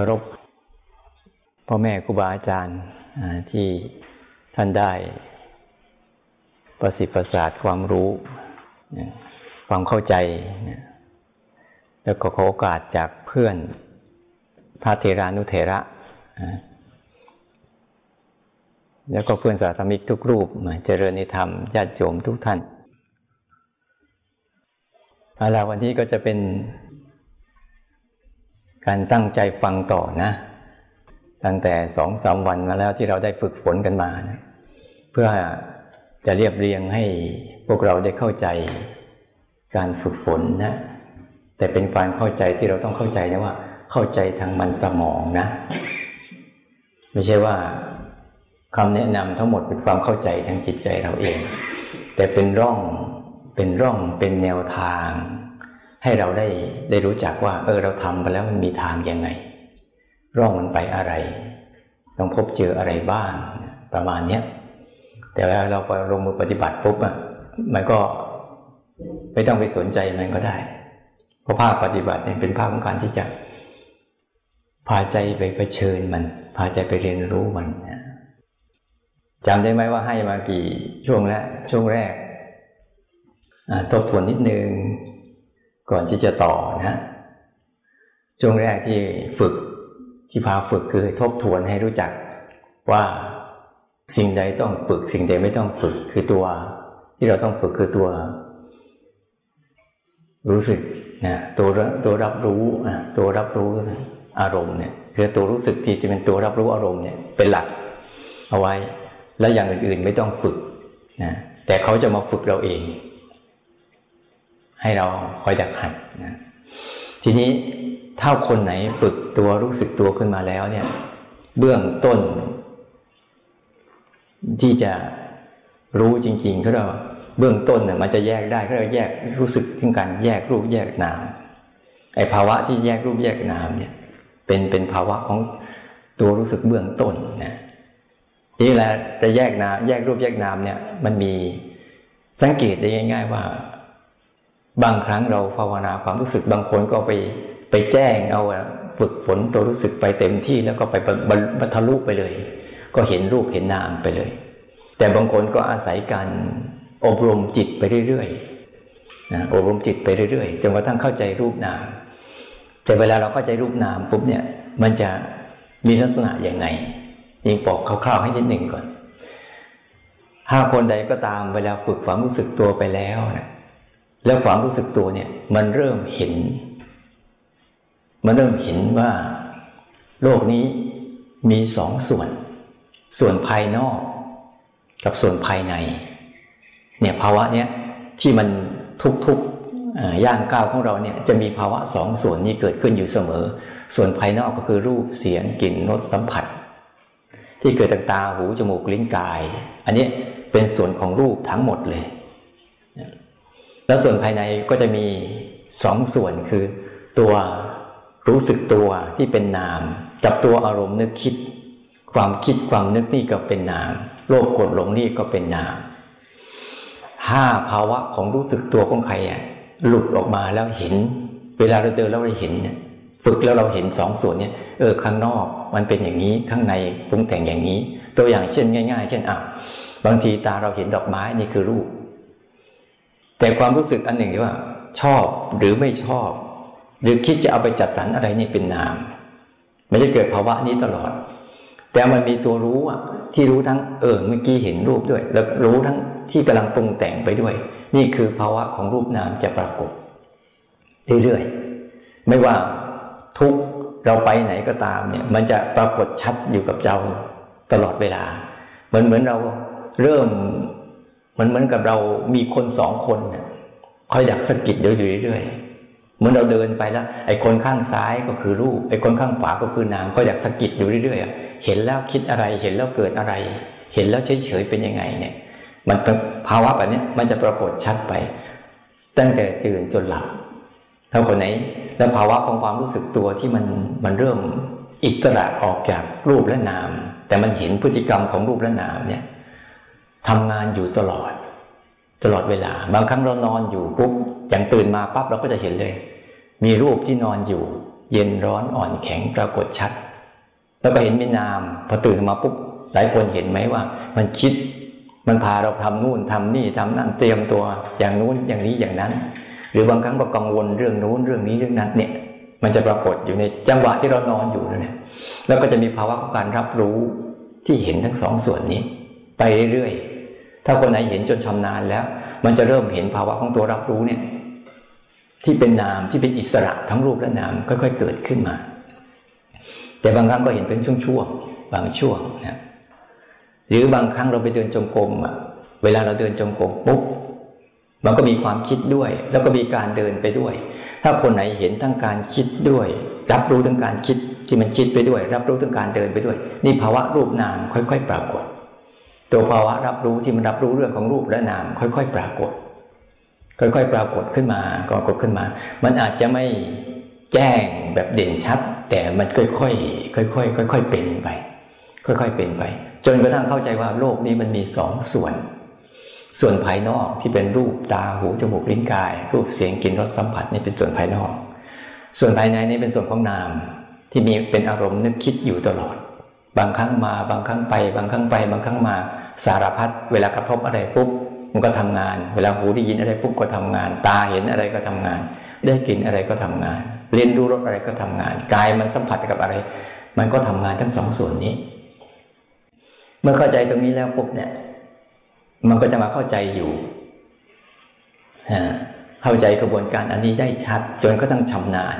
ารพพ่อแม่ครูบาอาจารย์ที่ท่านได้ประสิทธิ์ประสาทความรู้ ความเข้าใจ แล้วก็ขอโอกาสจากเพื่อนพระเทรานุเถระ แล้วก็เพื่อนสาธมิกทุกรูปเจริญในธรรมญาติโยมทุกท่านเอาละวันนี้ก็จะเป็น การตั้งใจฟังต่อนะ ตั้งแต่สองสามวันมาแล้วที่เราได้ฝึกฝนกันมานะเพื่อจะเรียบเรียงให้พวกเราได้เข้าใจการฝึกฝนนะ แต่เป็นความเข้าใจที่เราต้องเข้าใจนะว่า เข้าใจทางมันสมองนะ ไม่ใช่ว่าคำแนะนำทั้งหมดเป็นความเข้าใจทางจิตใจเราเอง แต่เป็นร่องเป็นร่องเป็นแนวทาง ให้เราได้ได้รู้จักว่า เออเราทำไปแล้วมันมีทางยังไง ร่องมันไปอะไร ต้องพบเจออะไรบ้าง ประมาณเนี้ยแต่เวลาเราไปลงมือปฏิบัติปุ๊บอะมันก็ไม่ต้องไปสนใจมันก็ได้ เพราะภาคปฏิบัติเนี่ยเป็นภาคของการที่จะพาใจไปเผชิญมัน พาใจไปเรียนรู้มันจำได้ไหมว่าให้มากี่ช่วงแล้วช่วงแรกทบทวนนิดนึง ก่อนที่จะต่อนะช่วงแรกที่ฝึกที่พาฝึกคือทบทวนให้รู้จักว่าสิ่งใดต้องฝึก สิ่งใดไม่ต้องฝึกคือตัว ที่เราต้องฝึกคือตัว รู้สึกนะตัวตัวรับรู้นะตัวรับรู้อารมณ์เนี่ยคือตัวรู้สึกที่จะเป็นตัวรับรู้อารมณ์เนี่ยเป็นหลักเอาไว้แล้วอย่างอื่นๆไม่ต้องฝึกนะแต่เขาจะมาฝึกเราเอง ให้เราคอยดักหัดนะทีนี้ถ้าคนไหนฝึกตัวรู้สึกตัวขึ้นมาแล้วเนี่ย เบื้องต้น ที่จะรู้จริงๆเขาเราเบื้องต้นเนี่ยมันจะแยกได้เขาเรียกแยกรู้สึกถึงการแยกรูปแยกนามไอ้ภาวะที่แยกรูปแยกนามเนี่ย เป็นเป็นภาวะของตัวรู้สึกเบื้องต้นนะนี่แหละจะแยกนามแยกรูปแยกนามเนี่ย มันมีสังเกตได้ง่าย ๆ ว่า บางครั้งเราภาวนาความรู้สึกบางคนก็ไปไปแจ้งเอาฝึกฝนตัวรู้สึกไปเต็มที่แล้วก็ไปบรรทลุไปเลย ก็เห็นรูปเห็นนามไปเลย แต่บางคนก็อาศัยการอบรมจิตไปเรื่อยๆนะอบรมจิตไปเรื่อยๆจนกระทั่งเข้าใจรูปนาม แต่เวลาเราเข้าใจรูปนามปุ๊บเนี่ยมันจะมีลักษณะอย่างไงยิงบอกคร่าวๆให้นิดหนึ่งก่อน ถ้าคนใดก็ตามเวลาฝึกความรู้สึกตัวไปแล้วนะ แล้วความรู้สึกตัวเนี่ย มันเริ่มเห็น มันเริ่มเห็นว่า โลกนี้มีสองส่วน ส่วนภายนอก กับส่วนภายใน เนี่ยภาวะเนี้ยที่มันทุกๆย่างก้าวของเราเนี่ยจะมีภาวะสองส่วนนี้เกิดขึ้นอยู่เสมอ ส่วนภายนอกก็คือรูปเสียงกลิ่นรสสัมผัส ที่เกิดจากตาหูจมูกลิ้นกาย อันนี้เป็นส่วนของรูปทั้งหมดเลย แล้วส่วนภายในก็จะมีสองส่วนคือ ตัวรู้สึกตัวที่เป็นนาม กับตัวอารมณ์นึกคิด ความคิดความนึกนี่ก็เป็นนาม โลภกดหลงนี่ก็เป็นนามห้าภาวะของรู้สึกตัวของใครอะหลุดออกมาแล้วเห็น เวลาเราเดินแล้วเราเห็นเนี่ยฝึกแล้วเราเห็นสองส่วนเนี่ยเออข้างนอกมันเป็นอย่างนี้ข้างในปรุงแต่งอย่างนี้ ตัวอย่างเช่นง่าย ๆ เช่นอะบางทีตาเราเห็นดอกไม้นี่คือรูป แต่ความรู้สึกอันหนึ่งที่ว่า ชอบหรือไม่ชอบ หรือคิดจะเอาไปจัดสรรอะไรนี่เป็นนาม ไม่จะเกิดภาวะนี้ตลอด แต่มันมีตัวรู้อะที่รู้ทั้งเออเมื่อกี้เห็นรูปด้วย แล้วรู้ทั้งที่กำลังปรุงแต่งไปด้วย นี่คือภาวะของรูปนามจะปรากฏเรื่อยๆไม่ว่าทุกเราไปไหนก็ตามเนี่ย มันจะปรากฏชัดอยู่กับเราตลอดเวลาเหมือนเหมือนเราเริ่ม มันเหมือนกับเรามีคนสองคนเนี่ยคอยดักสะกิดอยู่เรื่อยๆเหมือนเราเดินไปแล้ว ไอ้คนข้างซ้ายก็คือรูป ไอ้คนข้างขวาก็คือนามก็อยากสะกิดอยู่เรื่อยๆเห็นแล้วคิดอะไรเห็นแล้วเกิดอะไร เห็นแล้วเฉยๆเป็นยังไงเนี่ย มันภาวะแบบนี้มันจะปรากฏชัดไป ตั้งแต่ตื่นจนหลับถ้าคนไหน แล้วภาวะของความรู้สึกตัวที่มันมันเริ่มอิสระออกจากรูปและนาม แต่มันเห็นพฤติกรรมของรูปและนามเนี่ย ทำงานอยู่ตลอด ตลอดเวลา บางครั้งเรานอนอยู่ปุ๊บอย่างตื่นมาปั๊บเราก็จะเห็นเลย มีรูปที่นอนอยู่ เย็นร้อนอ่อนแข็งปรากฏชัด แล้วก็เห็นมีนาม พอตื่นมาปุ๊บหลายคนเห็นไหมว่า มันคิดมันพาเราทำนู่นทำนี่ทำนั่นเตรียมตัวอย่างนู้นอย่างนี้อย่างนั้น หรือบางครั้งก็กังวลเรื่องนู้นเรื่องนี้เรื่องนั้นเนี่ย มันจะปรากฏอยู่ในจังหวะที่เรานอนอยู่นั่นแหละแล้วก็จะมีภาวะของการรับรู้ที่เห็นทั้งสองส่วนนี้ ไปเรื่อยๆ ถ้าคนไหนเห็นจนชำนาญแล้ว มันจะเริ่มเห็นภาวะของตัวรับรู้เนี่ยที่เป็นนามที่เป็นอิสระทั้งรูปและนามค่อยๆเกิดขึ้นมา แต่บางครั้งก็เห็นเป็นช่วงๆบางช่วงนะหรือบางครั้งเราไปเดินจงกรมอะเวลาเราเดินจงกรมปุ๊บมันก็มีความคิดด้วย แล้วก็มีการเดินไปด้วย ถ้าคนไหนเห็นทั้งการคิดด้วย รับรู้ทั้งการคิดที่มันคิดไปด้วย รับรู้ทั้งการเดินไปด้วย นี่ภาวะรูปนามค่อย ๆ ปรากฏ ตัวภาวะรับรู้ที่มันรับรู้เรื่องของรูปและนาม ค่อย ๆ ปรากฏ ค่อย ๆ ปรากฏขึ้นมาปรากฏขึ้นมา มันอาจจะไม่แจ้งแบบเด่นชัด แต่มันค่อยๆค่อยๆค่อย ๆ เป็นไป ค่อย ๆ เป็นไป จนกระทั่งเข้าใจว่าโลกนี้มันมีสองส่วน ส่วนภายนอกที่เป็นรูปตาหูจมูกลิ้นกาย รูปเสียงกลิ่นรสสัมผัสนี่เป็นส่วนภายนอก ส่วนภายในนี่เป็นส่วนของนาม ที่มีเป็นอารมณ์นึกคิดอยู่ตลอด บางครั้งมา บางครั้งไป บางครั้งไป บางครั้งมา สารพัดเวลากระทบอะไรปุ๊บมันก็ทำงาน เวลาหูได้ยินอะไรปุ๊บก็ทำงาน ตาเห็นอะไรก็ทำงาน ได้กลิ่นอะไรก็ทำงาน เรียนรู้รสอะไรก็ทำงานกายมันสัมผัสกับอะไร มันก็ทำงานทั้งสองส่วนนี้ เมื่อเข้าใจตรงนี้แล้วปุ๊บเนี่ย มันก็จะมาเข้าใจอยู่เข้าใจกระบวนการอันนี้ได้ชัด จนก็ต้องชำนาญ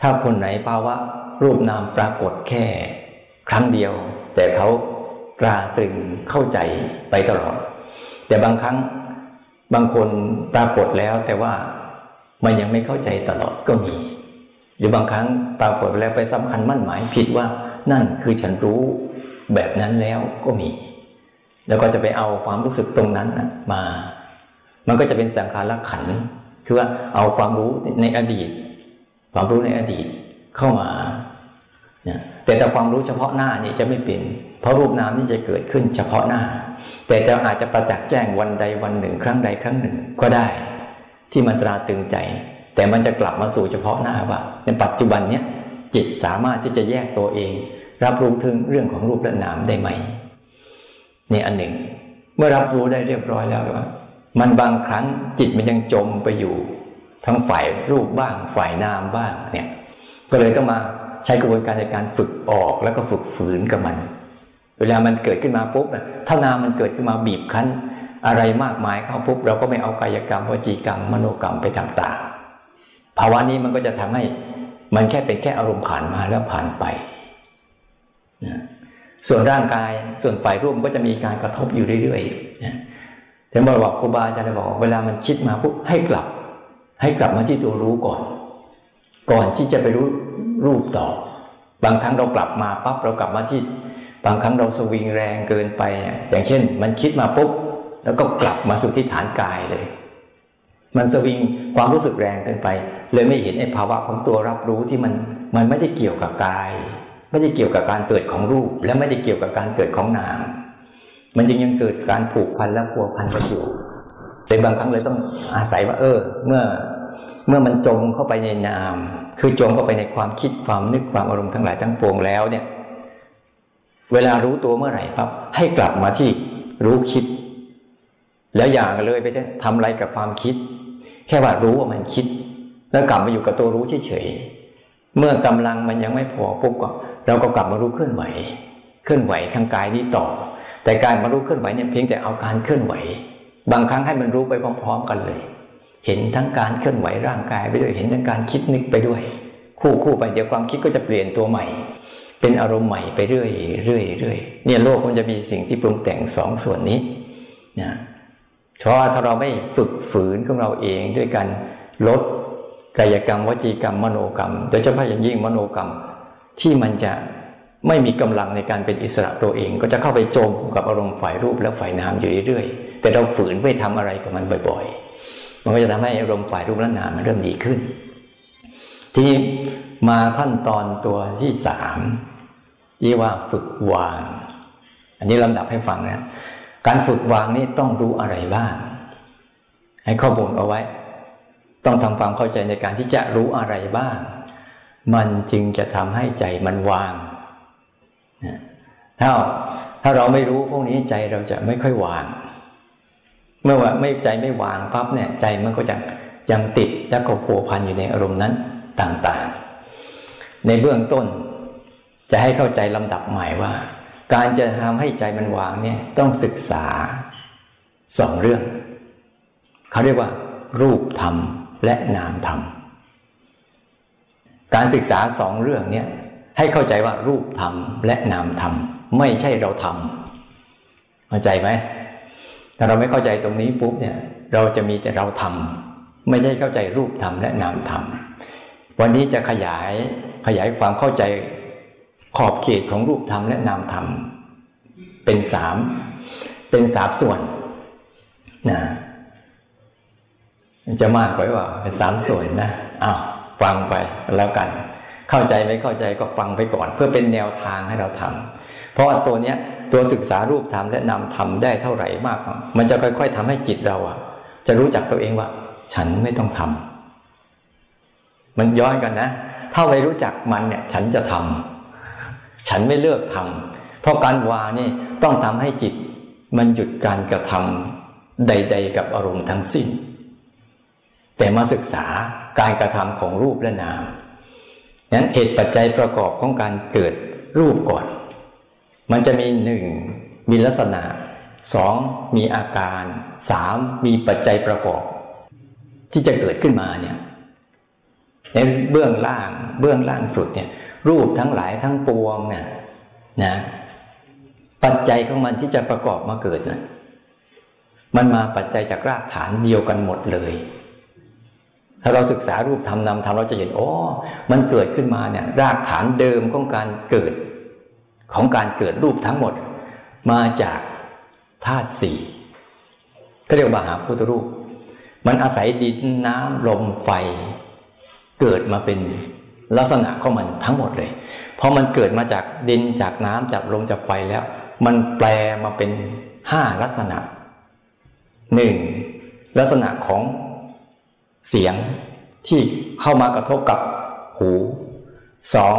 ถ้าคนไหนภาวะรูปนามปรากฏแค่ ครั้งเดียว แต่เขา ตราตรึงเข้าใจไปตลอด แต่บางครั้งบางคนปรากฏแล้วแต่ว่ามันยังไม่เข้าใจตลอดก็มี หรือบางครั้งปรากฏแล้วไปสำคัญมั่นหมายผิดว่านั่นคือฉันรู้แบบนั้นแล้วก็มี แล้วก็จะไปเอาความรู้สึกตรงนั้นมา มันก็จะเป็นสังขารขัน คือว่าเอาความรู้ในอดีต ความรู้ในอดีตเข้ามา แต่แต่ความรู้เฉพาะหน้านี่จะไม่เป็น เพราะรูปนามนี่จะเกิดขึ้นเฉพาะหน้า แต่จะอาจจะประจักษ์แจ้งวันใดวันหนึ่ง ครั้งใดครั้งหนึ่งก็ได้ ที่มันตราตึงใจ แต่มันจะกลับมาสู่เฉพาะหน้าว่าในปัจจุบันเนี้ยจิตสามารถที่จะแยกตัวเอง รับรู้ถึงเรื่องของรูปและนามได้ไหมนี่อันหนึ่ง เมื่อรับรู้ได้เรียบร้อยแล้วว่ามันบางครั้งจิตมันยังจมไปอยู่ ทั้งฝ่ายรูปบ้าง ฝ่ายนามบ้างเนี่ยก็เลยต้องมา ใช้กระบวนการในการฝึกออกแล้วก็ฝึกฝืนกับมัน เวลามันเกิดขึ้นมาปุ๊บถ้านามันเกิดขึ้นมาบีบคั้น อะไรมากมายเข้าปุ๊บเราก็ไม่เอากายกรรมวจีกรรม มโนกรรมไปต่างๆภาวะนี้มันก็จะทำให้มันแค่เป็นแค่อารมณ์ผ่านมาแล้วผ่านไปนะส่วนร่างกายส่วนฝ่ายรูปก็จะมีการกระทบอยู่เรื่อยๆนะแต่เมื่อบอกครูบาอาจารย์บอก เวลามันคิดมาปุ๊บให้กลับ ให้กลับมาที่ตัวรู้ก่อน ก่อนที่จะไปรู้รูปต่อ บางครั้งเรากลับมาปั๊บเรากลับมาที่บางครั้งเราสวิงแรงเกินไป อย่างเช่น มันคิดมาปุ๊บแล้วก็กลับมาสู่ที่ฐานกายเลย มันสวิงความรู้สึกแรงเกินไป เลยไม่เห็นไอ้ภาวะของตัวรับรู้ที่มันมันไม่ได้เกี่ยวกับกาย ไม่ได้เกี่ยวกับการเกิดของรูป และไม่ได้เกี่ยวกับการเกิดของนาม มันจึงยังเกิดการผูกพันและพัวพันกันอยู่แต่บางครั้งเลยต้องอาศัยว่าเออ เมื่อ เมื่อมันจมเข้าไปในนาม คือจมเข้าไปในความคิดความนึกความอารมณ์ทั้งหลายทั้งปวงแล้วเนี่ย เวลารู้ตัวเมื่อไหร่ปั๊บให้กลับมาที่รู้คิด แล้วอย่างเลยไปทำอะไรกับความคิด แค่ว่ารู้ว่ามันคิด แล้วกลับมาอยู่กับตัวรู้เฉยเมื่อกำลังมันยังไม่พอปุ๊บก็เราก็กลับมารู้เคลื่อนไหว เคลื่อนไหวทางกายนี้ต่อ แต่การมารู้เคลื่อนไหวเนี่ยเพียงแต่เอาการเคลื่อนไหว บางครั้งให้มันรู้ไปพร้อม ๆ กันเลย เห็นทั้งการเคลื่อนไหวร่างกายไปด้วย เห็นทั้งการคิดนึกไปด้วย คู่คู่ไปเดี๋ยวความคิดก็จะเปลี่ยนตัวใหม่ เป็นอารมณ์ใหม่ไปเรื่อยเรื่อยเรื่อยเนี่ยโลกมันจะมีสิ่งที่ปรุงแต่งสองส่วนนี้นะเพราะถ้าเราไม่ฝึกฝืนของเราเองด้วยการลดกายกรรมวจีกรรมมโนกรรม โดยเฉพาะอย่างยิ่งมโนกรรมที่มันจะไม่มีกำลังในการเป็นอิสระตัวเอง ก็จะเข้าไปโจมกับอารมณ์ฝ่ายรูปและฝ่ายนามอยู่เรื่อยๆแต่เราฝืนไม่ทำอะไรกับมันบ่อย ๆ มันก็จะทำให้อารมณ์ฝ่ายรูปและนามมันเริ่มดีขึ้น ทีนี้มาขั้นตอนตัวที่สามที่ว่าฝึกวาง อันนี้ลำดับให้ฟังนะการฝึกวางนี้ต้องรู้อะไรบ้าง ให้ข้อมูลเอาไว้ ต้องทำความเข้าใจในการที่จะรู้อะไรบ้าง มันจึงจะทำให้ใจมันวางถ้าถ้าเราไม่รู้พวกนี้ใจเราจะไม่ค่อยวาง เมื่อว่าไม่ใจไม่วางปั๊บเนี่ยใจมันก็จะยังติดแล้วก็ผัวพันอยู่ในอารมณ์นั้นต่างๆ ในเบื้องต้น จะให้เข้าใจลำดับใหม่ว่า การจะทำให้ใจมันวางเนี่ยต้องศึกษาสองเรื่อง เขาเรียกว่า รูปธรรมและนามธรรม การศึกษาสองเรื่องเนี่ยให้เข้าใจว่ารูปธรรมและนามธรรม ไม่ใช่เราทำเข้าใจไหม ถ้าเราไม่เข้าใจตรงนี้ปุ๊บเนี่ย เราจะมีแต่เราทำไม่ใช่เข้าใจรูปธรรมและนามธรรมวันนี้จะขยายขยายความเข้าใจขอบเขตของรูปธรรมและนามธรรม เป็นสามเป็นสามส่วนนะจะมากไปว่าเป็นสามส่วนนะอ้าวฟังไปแล้วกัน เข้าใจไม่เข้าใจก็ฟังไปก่อน เพื่อเป็นแนวทางให้เราทำเพราะว่าตัวเนี้ยตัวศึกษารูปธรรมและนามธรรมได้เท่าไหร่มาก มันจะค่อย ๆทำให้จิตเราอะ จะรู้จักตัวเองว่า ฉันไม่ต้องทำมันย้อนกันนะ ถ้าไม่รู้จักมันเนี่ย ฉันจะทำฉันไม่เลือกทำเพราะการวานี่ต้องทำให้จิต มันหยุดการกระทำใด ๆ กับอารมณ์ทั้งสิ้น แต่มาศึกษาการกระทำของรูปและนามนั้นเหตุปัจจัยประกอบของการเกิดรูปก่อน มันจะมีหนึ่งมีลักษณะสองมีอาการสามมีปัจจัยประกอบ ที่จะเกิดขึ้นมาเนี่ยในเบื้องล่างเบื้องล่างสุดเนี่ยรูปทั้งหลายทั้งปวงเนี่ยนะปัจจัยของมันที่จะประกอบมาเกิดนะ่ะมันมาปัจจัยจากรากฐานเดียวกันหมดเลย ถ้าเราศึกษารูปธรรมนามธรรมเราจะเห็นโอ้มันเกิดขึ้นมาเนี่ยรากฐานเดิมของการเกิด ของการเกิดรูปทั้งหมด มาจากธาตุสี่เขาเรียกว่ามหาพุทธรูป มันอาศัยดินน้ำลมไฟ เกิดมาเป็นลักษณะของมันทั้งหมดเลยพอมันเกิดมาจากดินจากน้ำจากลมจากไฟแล้ว มันแปลมาเป็นห้าลักษณะหนึ่งลักษณะของเสียงที่เข้ามากระทบกับหูสอง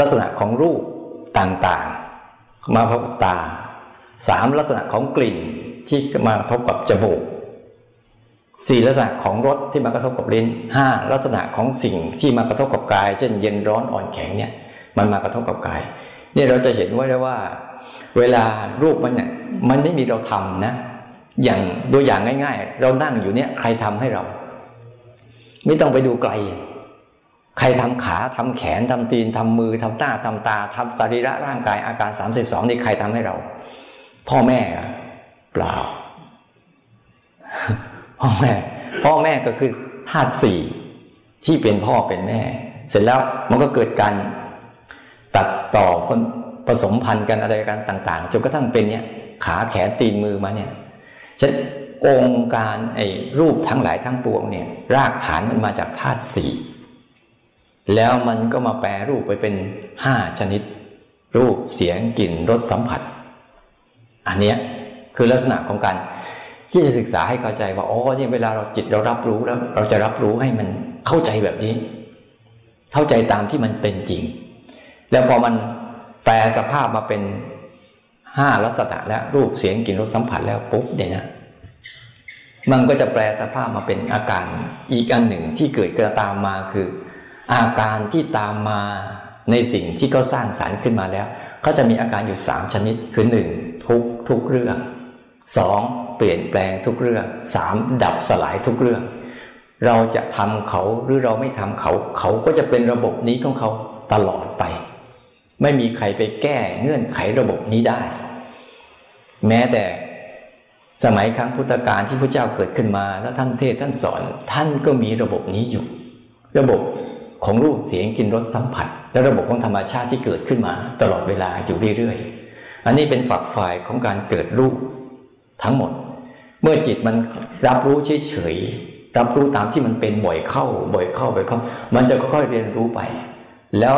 ลักษณะของรูป ต่างๆ มาพบตาสามลักษณะของกลิ่นที่มากระทบกับจมูกสี่ลักษณะของรสที่มากระทบกับลิ้นห้าลักษณะของสิ่งที่มากระทบกับกาย เช่น เย็นร้อนอ่อนแข็งเนี่ย มันมากระทบกับกายนี่เราจะเห็นว่าได้ว่า เวลารูปมันเนี่ยมันไม่มีเราทำนะ อย่างตัวอย่างง่าย ๆ เรานั่งอยู่เนี่ยใครทำให้เรา ไม่ต้องไปดูไกล ใครทำขาทำแขนทำตีนทำมือทำหน้าทำตาทำสรีระร่างกายอาการสามสิบสองนี่ใครทำให้เรา พ่อแม่เปล่า พ่อแม่ พ่อแม่ก็คือธาตุสี่ที่เป็นพ่อเป็นแม่ เสร็จแล้วมันก็เกิดการตัดต่อผสมพันธุ์กันอะไรกันต่าง ๆจนกระทั่งเป็นเนี่ยขาแขนตีนมือมาเนี่ยฉันองค์การไอ้รูปทั้งหลายทั้งปวงเนี่ย รากฐานมันมาจากธาตุสี่ แล้วมันก็มาแปลรูปไปเป็นห้าชนิด รูปเสียงกลิ่นรสสัมผัส อันเนี้ยคือลักษณะของการที่จะศึกษาให้เข้าใจว่าอ๋อเนี่ยเวลาเราจิตเรารับรู้แล้ว เราจะรับรู้ให้มันเข้าใจแบบนี้ เข้าใจตามที่มันเป็นจริง แล้วพอมันแปลสภาพมาเป็นห้าลักษณะแล้วรูปเสียงกลิ่นรสสัมผัสแล้วปุ๊บเนี่ยนะมันก็จะแปลสภาพมาเป็นอาการอีกอันหนึ่งที่เกิดเกิดตามมาคือ อาการที่ตามมาในสิ่งที่เขาสร้างสารรค์ขึ้นมาแล้วเขาจะมีอาการอยู่สามชนิดคือหนึ่งทุกทุกเรื่องสองเปลี่ยนแปลงทุกเรื่องสามดับสลายทุกเรื่อง เราจะทำเขาหรือเราไม่ทำเขา เขาก็จะเป็นระบบนี้ของเขาตลอดไป ไม่มีใครไปแก้เงื่อนไขระบบนี้ได้ แม้แต่สมัยครั้งพุทธกาลที่พระเจ้าเกิดขึ้นมา แล้วท่านเทศท่านสอนท่านก็มีระบบนี้อยู่ ระบบ ของรูปเสียงกลิ่นรสสัมผัส และระบบของธรรมชาติที่เกิดขึ้นมา ตลอดเวลาอยู่เรื่อยๆ อันนี้เป็นฝักฝ่ายของการเกิดรูปทั้งหมด เมื่อจิตมันรับรู้เฉยๆรับรู้ตามที่มันเป็นบ่อยเข้า บ่อยเข้าบ่อยเข้า มันจะค่อยๆเรียนรู้ไป แล้ว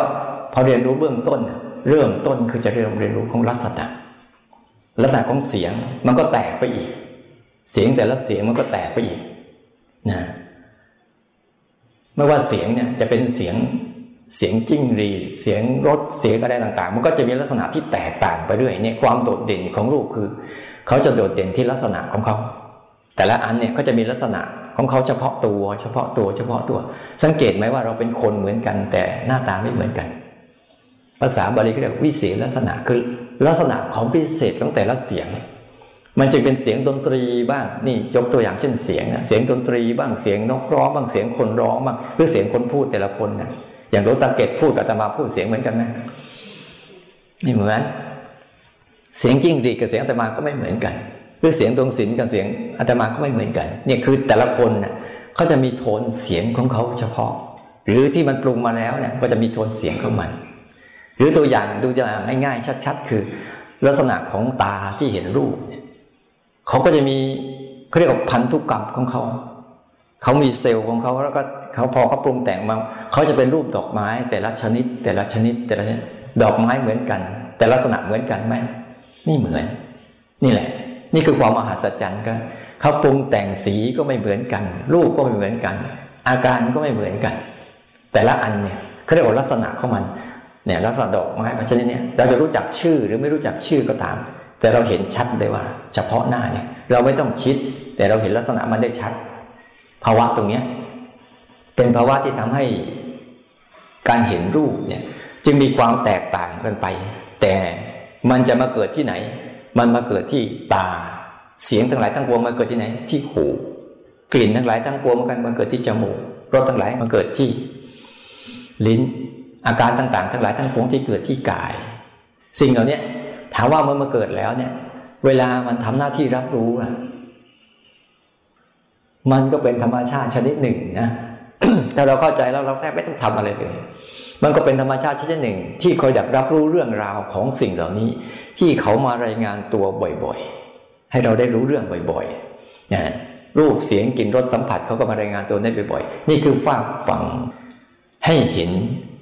พอเรียนรู้เบื้องต้น เริ่มต้นคือจะเรียนเรียนรู้ของลักษณะลักษณะของเสียงมันก็แตกไปอีก เสียงแต่ละเสียงมันก็แตกไปอีกนะ ไม่ว่าเสียงเนี่ยจะเป็นเสียงเสียงจิ้งรีเสียงรถเสียงอะไรต่างๆ มันก็จะมีลักษณะที่แตกต่างไปเรื่อยเนี่ยความโดดเด่นของรูปคือ เขาจะโดดเด่นที่ลักษณะของเขา แต่ละอันเนี่ยก็จะมีลักษณะของเขาเฉพาะตัว เฉพาะตัวเฉพาะตัว สังเกตไหมว่าเราเป็นคนเหมือนกัน แต่หน้าตาไม่เหมือนกัน ภาษาบาลีเขาเรียกวิเศษลักษณะคือลักษณะของพิเศษของแต่ละเสียง มันจะเป็นเสียงดนตรีบ้างนี่ยกตัวอย่างเช่นเสียงเสียงดนตรีบ้างเสียงนกร้องบ้างเสียงคนร้องบ้างหรือเสียงคนพูดแต่ละคนนะอย่างรถตะเก็ดพูดกับตมาพูดเสียงเหมือนกันไหมไม่เหมือน เสียงจริงดีกับเสียงตมาก็ไม่เหมือนกัน หรือเสียงตรงศิลกับเสียงอาตมาก็ไม่เหมือนกัน เนี่ยคือแต่ละคนน่ะเขาจะมีโทนเสียงของเขาเฉพาะ หรือที่มันปรุงมาแล้วเนี่ยก็จะมีโทนเสียงของมัน หรือตัวอย่างดูอย่างง่ายๆชัด ๆ คือ ลักษณะของตาที่เห็นรูป เขาก็จะมีเขาเรียกว่าพันธุกรรมของเขา เขามีเซลล์ของเขาแล้วก็เขาพอเขาปรุงแต่งมาเขาจะเป็นรูปดอกไม้ แต่ละชนิด แต่ละชนิด แต่ละดอกไม้เหมือนกัน แต่ลักษณะเหมือนกันไหมไม่เหมือน นี่แหละ นี่คือความมหัศจรรย์ก็เขาปรุงแต่งสีก็ไม่เหมือนกัน รูปก็ไม่เหมือนกัน อาการก็ไม่เหมือนกัน แต่ละอันเนี่ยเขาเรียกว่าลักษณะของมันเนี่ยลักษณะดอกไม้ชนิดนี้เราจะรู้จักชื่อหรือไม่รู้จักชื่อก็ตาม แต่เราเห็นชัดเลยว่า เฉพาะหน้าเนี่ย เราไม่ต้องคิด แต่เราเห็นลักษณะมันได้ชัด ภาวะตรงเนี้ยเป็นภาวะที่ทำให้การเห็นรูปเนี่ย จึงมีความแตกต่างกันไป แต่มันจะมาเกิดที่ไหน มันมาเกิดที่ตา เสียงทั้งหลายทั้งปวงมาเกิดที่ไหน ที่หูกลิ่นทั้งหลายทั้งปวงมันมาเกิดที่จมูกรสทั้งหลายมาเกิดที่ ลิ้นอาการต่างๆ ทั้งหลายทั้งปวงที่เกิดที่กาย สิ่งเหล่านี้ ถามว่าเมันมาเกิดแล้วเนี่ย เวลามันทำหน้าที่รับรู้อะมันก็เป็นธรรมชาติชนิดหนึ่งนะถ้าเราเข้าใจแล้วเราแทบไม่ต้องทำอะไรเลยมันก็เป็นธรรมชาติชนิดหนึ่ง ที่คอยดักรับรู้เรื่องราวของสิ่งเหล่านี้ ที่เขามารายงานตัวบ่อยๆ ให้เราได้รู้เรื่องบ่อยๆนะรูปเสียงกลิ่นรสสัมผัสเขาก็มารายงานตัวได้บ่อยๆ นี่คือฝากฝังให้เห็น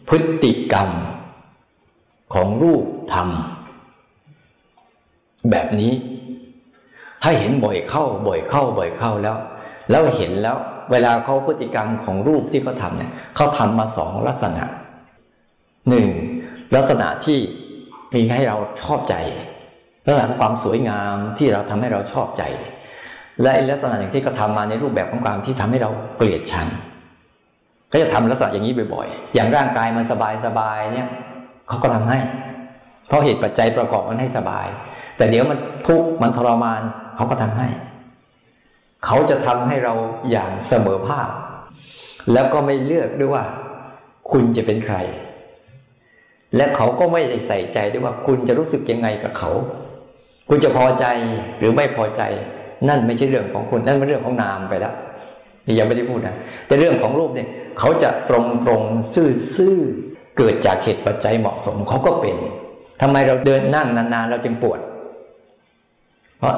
พฤติกรรมของรูปธรรม แบบนี้ ถ้าเห็นบ่อยเข้าบ่อยเข้าบ่อยเข้าแล้ว แล้วเห็นแล้ว เวลาเขาพฤติกรรมของรูปที่เขาทำเนี่ยเขาทำมาสองลักษณะหนึ่งลักษณะที่มีให้เราชอบใจลักษณะของความสวยงามที่เราทำให้เราชอบใจ และลักษณะอย่างที่เขาทามาในรูปแบบของความที่ทำให้เราเกลียดชังก็จะทำลักษณะอย่างนี้บ่อยๆ อย่างร่างกายมันสบายสบายเนี่ยเขาก็ทำให้ เพราะเหตุปัจจัยประกอบมันให้สบาย แต่เดี๋ยวมันทุกข์มันทรมานเขาก็ทำให้ เขาจะทำให้เราอย่างเสมอภาค แล้วก็ไม่เลือกด้วยว่า คุณจะเป็นใคร และเขาก็ไม่ได้ใส่ใจด้วยว่า คุณจะรู้สึกยังไงกับเขา คุณจะพอใจหรือไม่พอใจ นั่นไม่ใช่เรื่องของคุณ นั่นเป็นเรื่องของนามไปแล้วนี่ยังไม่ได้พูดนะแต่เรื่องของรูปเนี่ย เขาจะตรงตรงซื่อซื่อเกิดจากเหตุปัจจัยเหมาะสมเขาก็เป็นทำไมเราเดินนั่งนานๆ เราจึงปวด เพราะ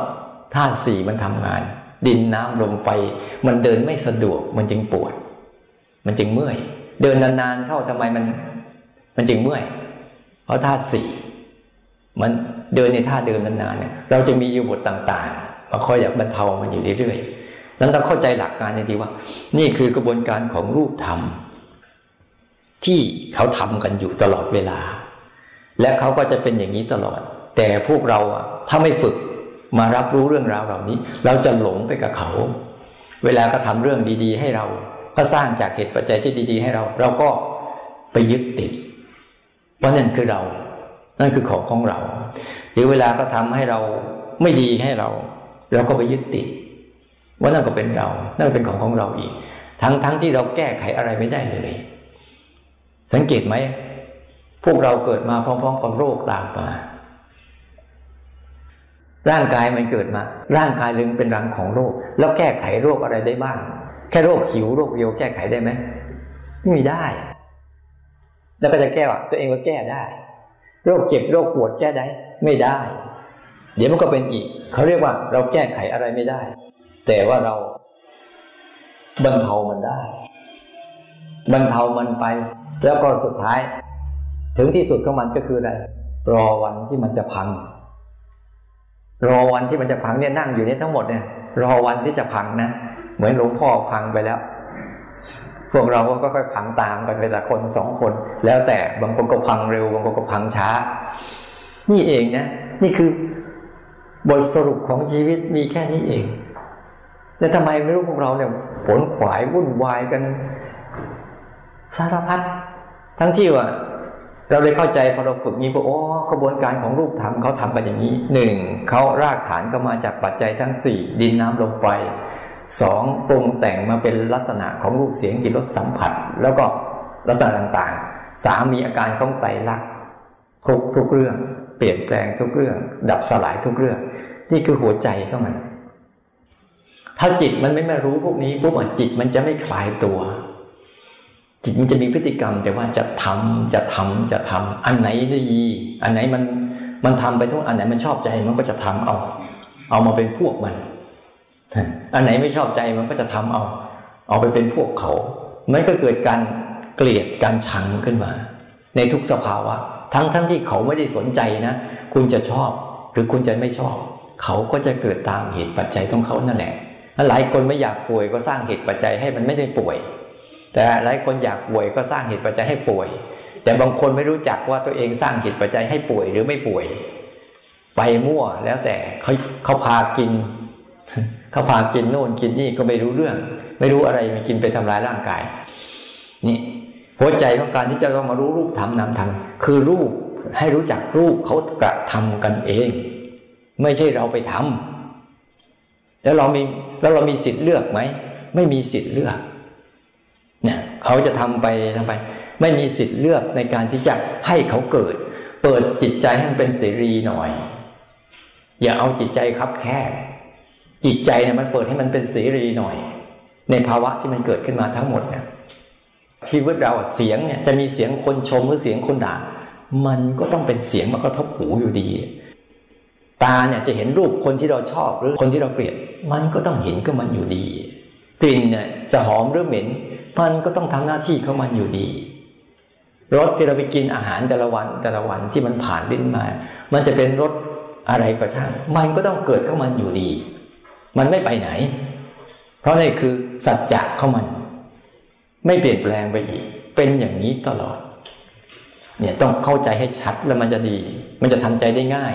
ธาตุสี่มันทำงาน ดินน้ำลมไฟ มันเดินไม่สะดวก มันจึงปวด มันจึงเมื่อย เดินนานๆเข้าทำไมมัน มันจึงเมื่อย เพราะธาตุสี่มันเดินในท่าเดิมนานๆเนี่ยเราจะมีอยู่บทต่างๆมาคอยอยากบรรเทามันอยู่เรื่อยๆนั้นต้องเข้าใจหลักการนี้ดีว่า นี่คือกระบวนการของรูปธรรมที่เขาทำกันอยู่ตลอดเวลา และเขาก็จะเป็นอย่างนี้ตลอด แต่พวกเราอะถ้าไม่ฝึก มารับรู้เรื่องราวเหล่านี้ เราจะหลงไปกับเขา เวลาก็ทำเรื่องดี ๆ ให้เรา ก็สร้างจากเหตุปัจจัยที่ดี ๆ ให้เรา เราก็ไปยึดติด เพราะนั่นคือเรา นั่นคือของของเรา หรือเวลาก็ทำให้เราไม่ดีให้เรา เราก็ไปยึดติด ว่านั่นก็เป็นเรา นั่นเป็นของของเราอีก ทั้งทั้งที่เราแก้ไขอะไรไม่ได้เลย สังเกตไหมพวกเราเกิดมาพร้อมๆกับโรคตามมา ร่างกายมันเกิดมา ร่างกายลึงเป็นรังของโรค แล้วแก้ไขโรคอะไรได้บ้าง แค่โรคขิวโรคเดียวแก้ไขได้ไหมไม่มีได้ แล้วก็จะแก้ว่าตัวเองก็แก้ได้ โรคเจ็บโรคปวดแก้ได้ ไม่ได้ เดี๋ยวมันก็เป็นอีก เขาเรียกว่าเราแก้ไขอะไรไม่ได้ แต่ว่าเราบรรเทามันได้ บรรเทามันไป แล้วก็สุดท้าย ถึงที่สุดของมันก็คืออะไร รอวันที่มันจะพัง รอวันที่มันจะพังเนี่ยนั่งอยู่นี่ทั้งหมดเนี่ย รอวันที่จะพังนะเหมือนหลวงพ่อพังไปแล้ว พวกเราก็ค่อยๆพังตามกันไปแต่คนสองคน แล้วแต่บางคนก็พังเร็ว บางคนก็พังช้า นี่เองนะ นี่คือบทสรุปของชีวิตมีแค่นี้เองแล้วทำไมไม่รู้พวกเราเนี่ยผลขวายวุ่นวายกัน สารพัดทั้งที่ว่า เราเลยเข้าใจพอเราฝึกนี้ว่าโอ้กระบวนการของรูปธรรมเขาทำกันอย่างนี้หนึ่งเขารากฐานก็มาจากปัจจัยทั้งสี่ดินน้ำลมไฟสองปรุงแต่งมาเป็นลักษณะของรูปเสียงกลิ่นรสสัมผัส แล้วก็ลักษณะต่างๆสามมีอาการของไตรลักษณ์ทุกทุกเรื่อง เปลี่ยนแปลงทุกเรื่อง ดับสลายทุกเรื่อง นี่คือหัวใจของมัน ถ้าจิตมันไม่มารู้พวกนี้ปุ๊บจิตมันจะไม่คลายตัว จิตมันจะมีพฤติกรรม แต่ว่าจะทำจะทำจะทำอันไหนดี อันไหนมันมันทำไปทุกอันไหนมันชอบใจมันก็จะทำเอา เอามาเป็นพวกมัน อันไหนไม่ชอบใจมันก็จะทำเอา เอาไปเป็นพวกเขามันก็เกิดการเกลียดการชังขึ้นมา ในทุกสภาวะ ทั้งทั้งที่เขาไม่ได้สนใจนะ คุณจะชอบหรือคุณจะไม่ชอบ เขาก็จะเกิดตามเหตุปัจจัยของเขานั่นแหละหลายคนไม่อยากป่วยก็สร้างเหตุปัจจัยให้มันไม่ได้ป่วย แต่หลายคนอยากป่วยก็สร้างเหตุปัจจัยให้ป่วย แต่บางคนไม่รู้จักว่าตัวเองสร้างเหตุปัจจัยให้ป่วยหรือไม่ป่วย ไปมั่วแล้วแต่เขาเขาพากินเขาพากินโน่นกินนี่ก็ไม่รู้เรื่อง ไม่รู้อะไรมันกินไปทำลายร่างกาย นี่หัวใจของการที่จะต้องมารู้รูปธรรมนามธรรมคือรูปให้รู้จักรูปเขากระทำกันเอง ไม่ใช่เราไปทำแล้วเรามีแล้วเรามีสิทธิ์เลือกไหม ไม่มีสิทธิ์เลือก เขาจะทำไปทำไป ไม่มีสิทธิ์เลือกในการที่จะให้เขาเกิด เปิดจิตใจให้มันเป็นเสรีหน่อย อย่าเอาจิตใจคับแคบจิตใจเนี่ยมันเปิดให้มันเป็นเสรีหน่อย ในภาวะที่มันเกิดขึ้นมาทั้งหมดเนี่ยชีวิตเราเสียงเนี่ยจะมีเสียงคนชมหรือเสียงคนด่า มันก็ต้องเป็นเสียงมากระทบหูอยู่ดี ตาเนี่ยจะเห็นรูปคนที่เราชอบหรือคนที่เราเกลียด มันก็ต้องเห็นก็มันอยู่ดี กลิ่นเนี่ยจะหอมหรือเหม็น มันก็ต้องทำหน้าที่ของมันอยู่ดีรสที่เราไปกินอาหารแต่ละวันแต่ละวันที่มันผ่านลิ้นมา มันจะเป็นรสอะไรก็ช่าง มันก็ต้องเกิดของมันอยู่ดี มันไม่ไปไหน เพราะนี่คือสัจจะของมัน ไม่เปลี่ยนแปลงไปอีก เป็นอย่างนี้ตลอด เนี่ยต้องเข้าใจให้ชัดแล้วมันจะดี มันจะทำใจได้ง่าย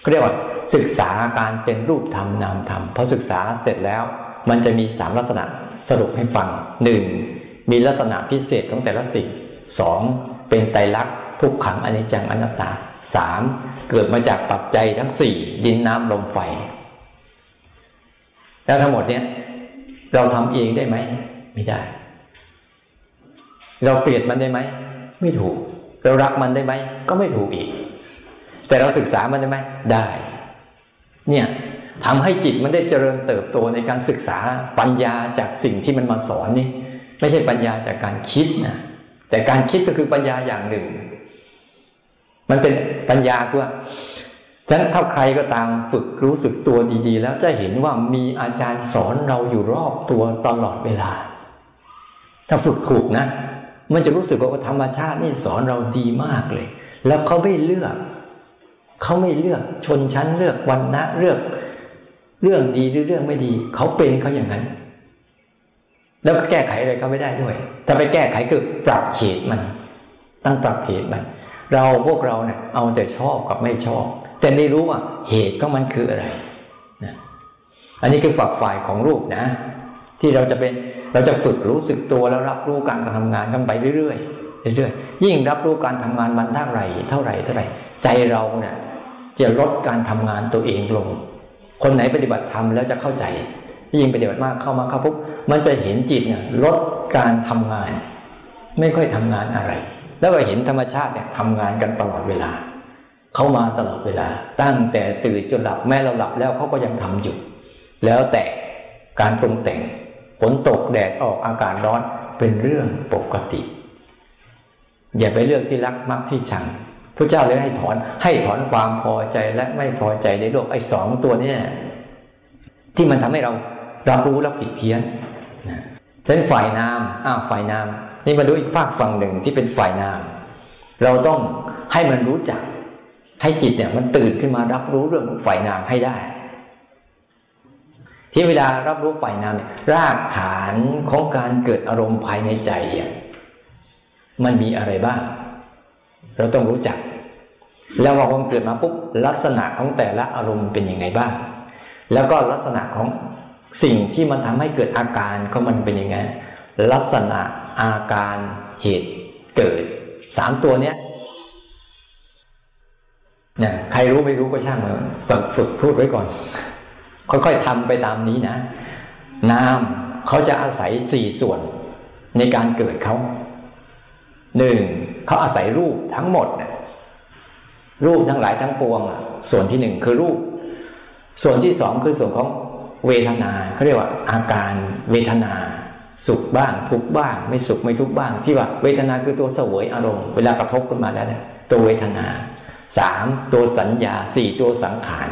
เขาเรียกว่าศึกษาการเป็นรูปธรรมนามธรรมพอศึกษาเสร็จแล้ว มันจะมีสามลักษณะ สรุปให้ฟังหนึ่งมีลักษณะพิเศษของแต่ละสิ่งสองเป็นไตรลักษณ์ทุกขังอนิจจังอนัตตาสามเกิดมาจากปัจจัยทั้งสี่ดินน้ำลมไฟ แล้วทั้งหมดเนี้ยเราทำเองได้ไหมไม่ได้ เราเกลียดมันได้ไหมไม่ถูก เรารักมันได้ไหมก็ไม่ถูกอีก แต่เราศึกษามันได้ไหมได้ เนี่ย ทำให้จิตมันได้เจริญเติบโตในการศึกษาปัญญาจากสิ่งที่มันมาสอนนี่ไม่ใช่ปัญญาจากการคิดนะแต่การคิดก็คือปัญญาอย่างหนึ่ง มันเป็นปัญญาคือว่าฉะนั้นถ้าใครก็ตามฝึกรู้สึกตัวดีๆ แล้วจะเห็นว่ามีอาจารย์สอนเราอยู่รอบตัวตลอดเวลา ถ้าฝึกถูกนะ มันจะรู้สึกว่าธรรมชาตินี่สอนเราดีมากเลย แล้วเขาไม่เลือก เขาไม่เลือกชนชั้นเลือกวันนะเลือก เรื่องดีหรือเรื่องไม่ดี เขาเป็นเขาอย่างนั้น แล้วก็แก้ไขอะไรเขาไม่ได้ด้วย ถ้าไปแก้ไขคือปรับเหตุมัน ตั้งปรับเหตุมัน เราพวกเราเนี่ยเอาแต่ชอบกับไม่ชอบ แต่ไม่รู้ว่าเหตุของมันคืออะไรนะอันนี้คือฝักฝ่ายของรูปนะ ที่เราจะเป็นเราจะฝึกรู้สึกตัวแล้วรับรู้การทำงานกันไปเรื่อยๆเรื่อยๆยิ่งรับรู้การทำงานมันเท่าไหร่เท่าไหร่เท่าไหร่ ใจเราเนี่ยจะลดการทำงานตัวเองลง คนไหนปฏิบัติธรรมแล้วจะเข้าใจ ยิ่งปฏิบัติมากเข้ามาเข้าปุ๊บมันจะเห็นจิตเนี่ยลดการทำงาน ไม่ค่อยทำงานอะไร แล้วก็เห็นธรรมชาติเนี่ยทำงานกันตลอดเวลาเขามาตลอดเวลา ตั้งแต่ตื่นจนหลับแม้เราหลับแล้วเขาก็ยังทำอยู่ แล้วแต่การปรุงแต่งฝนตกแดดออกอากาศร้อนเป็นเรื่องปกติ อย่าไปเลือกที่รักมักที่ชัง พระเจ้าเลยให้ถอนให้ถอนความพอใจและไม่พอใจในโลกไอ้สองตัวนี้ที่มันทำให้เรารับรู้แล้วผิดเพี้ยนเป็นฝ่ายนามอ้าวฝ่ายนาม นี่มาดูอีกฝากฝั่งหนึ่งที่เป็นฝ่ายนาม เราต้องให้มันรู้จัก ให้จิตเนี่ย มันตื่นขึ้นมารับรู้เรื่องฝ่ายนามให้ได้ ที่เวลารับรู้ฝ่ายนามเนี่ยรากฐานของการเกิดอารมณ์ภายในใจมันมีอะไรบ้าง เราต้องรู้จัก แล้วพอมันเกิดมาปุ๊บลักษณะของแต่ละอารมณ์เป็นยังไงบ้าง แล้วก็ลักษณะของสิ่งที่มันทำให้เกิดอาการของมันเป็นยังไง ลักษณะอาการเหตุเกิดสามตัวเนี้ยเนี่ยใครรู้ไม่รู้ก็ช่างฝึกฝึกพูดไว้ก่อน ค่อยๆทำไปตามนี้นะ นามเขาจะอาศัยสี่ส่วนในการเกิดเขาหนึ่ง เขาอาศัยรูปทั้งหมดเนี่ยรูปทั้งหลายทั้งปวง ส่วนที่หนึ่งคือรูป ส่วนที่สองคือส่วนของเวทนาเขาเรียกว่าอาการเวทนา สุขบ้างทุกบ้าง ไม่สุขไม่ทุกบ้าง ที่ว่าเวทนาคือตัวเสวยอารมณ์เวลากระทบขึ้นมาแล้วเนี่ยตัวเวทนาสามตัวสัญญาสี่ตัวสังขาร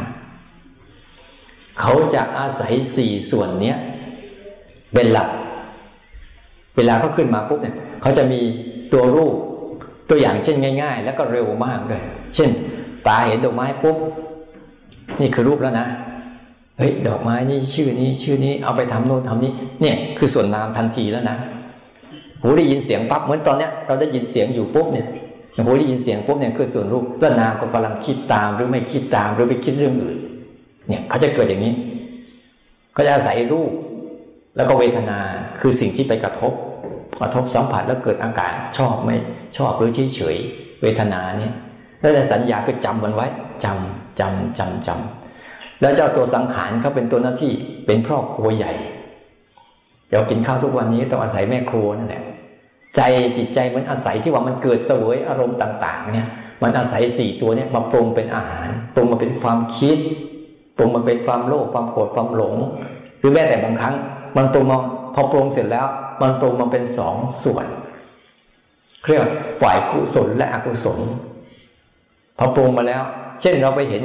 เขาจะอาศัยสี่ส่วนเนี้ยเป็นหลัก เวลาเขาขึ้นมาปุ๊บเนี่ยเขาจะมีตัวรูป ตัวอย่างเช่นง่าย ๆ แล้วก็เร็วมากด้วยเช่น ตาเห็นดอกไม้ปุ๊บนี่คือรูปแล้วนะเฮ้ยดอกไม้นี่ชื่อนี้ชื่อนี้เอาไปทำโน่นทำนี้เนี่ยคือส่วนนามทันทีแล้วนะหูได้ยินเสียงปั๊บเหมือนตอนเนี้ยเราได้ยินเสียงอยู่ปุ๊บเนี่ยหูได้ยินเสียงปุ๊บเนี่ยคือส่วนรูปแล้วนามก็กำลังคิดตามหรือไม่คิดตามหรือไปคิดเรื่องอื่น เนี่ยเขาจะเกิดอย่างนี้เขาจะอาศัยรูป แล้วก็เวทนาคือสิ่งที่ไปกระทบ กระทบสัมผัสแล้วเกิดอาการชอบไม่ชอบหรือเฉยเฉยเวทนาเนี่ยแล้วแต่สัญญาก็จำมันไว้จำจำจำจำแล้วเจ้าตัวสังขารเขาเป็นตัวหน้าที่เป็นครอครัวใหญ่เรากินข้าวทุกวันนี้ต้องอาศัยแม่ครัวนั่นแหละใจจิตใจมันอาศัยที่ว่ามันเกิดเสวยอารมณ์ต่าง ๆ เนี่ย มันอาศัยสี่ตัวเนี่ยมาปรุงเป็นอาหารปรุงมาเป็นความคิดปรุงมาเป็นความโลภความโกรธความหลง หรือแม้แต่บางครั้ง มันปรุงมาพอปรุงเสร็จแล้ว มันปรุงมาเป็นสองส่วนเรียกฝ่ายกุศลและอกุศลพอปรุงมาแล้ว เช่นเราไปเห็น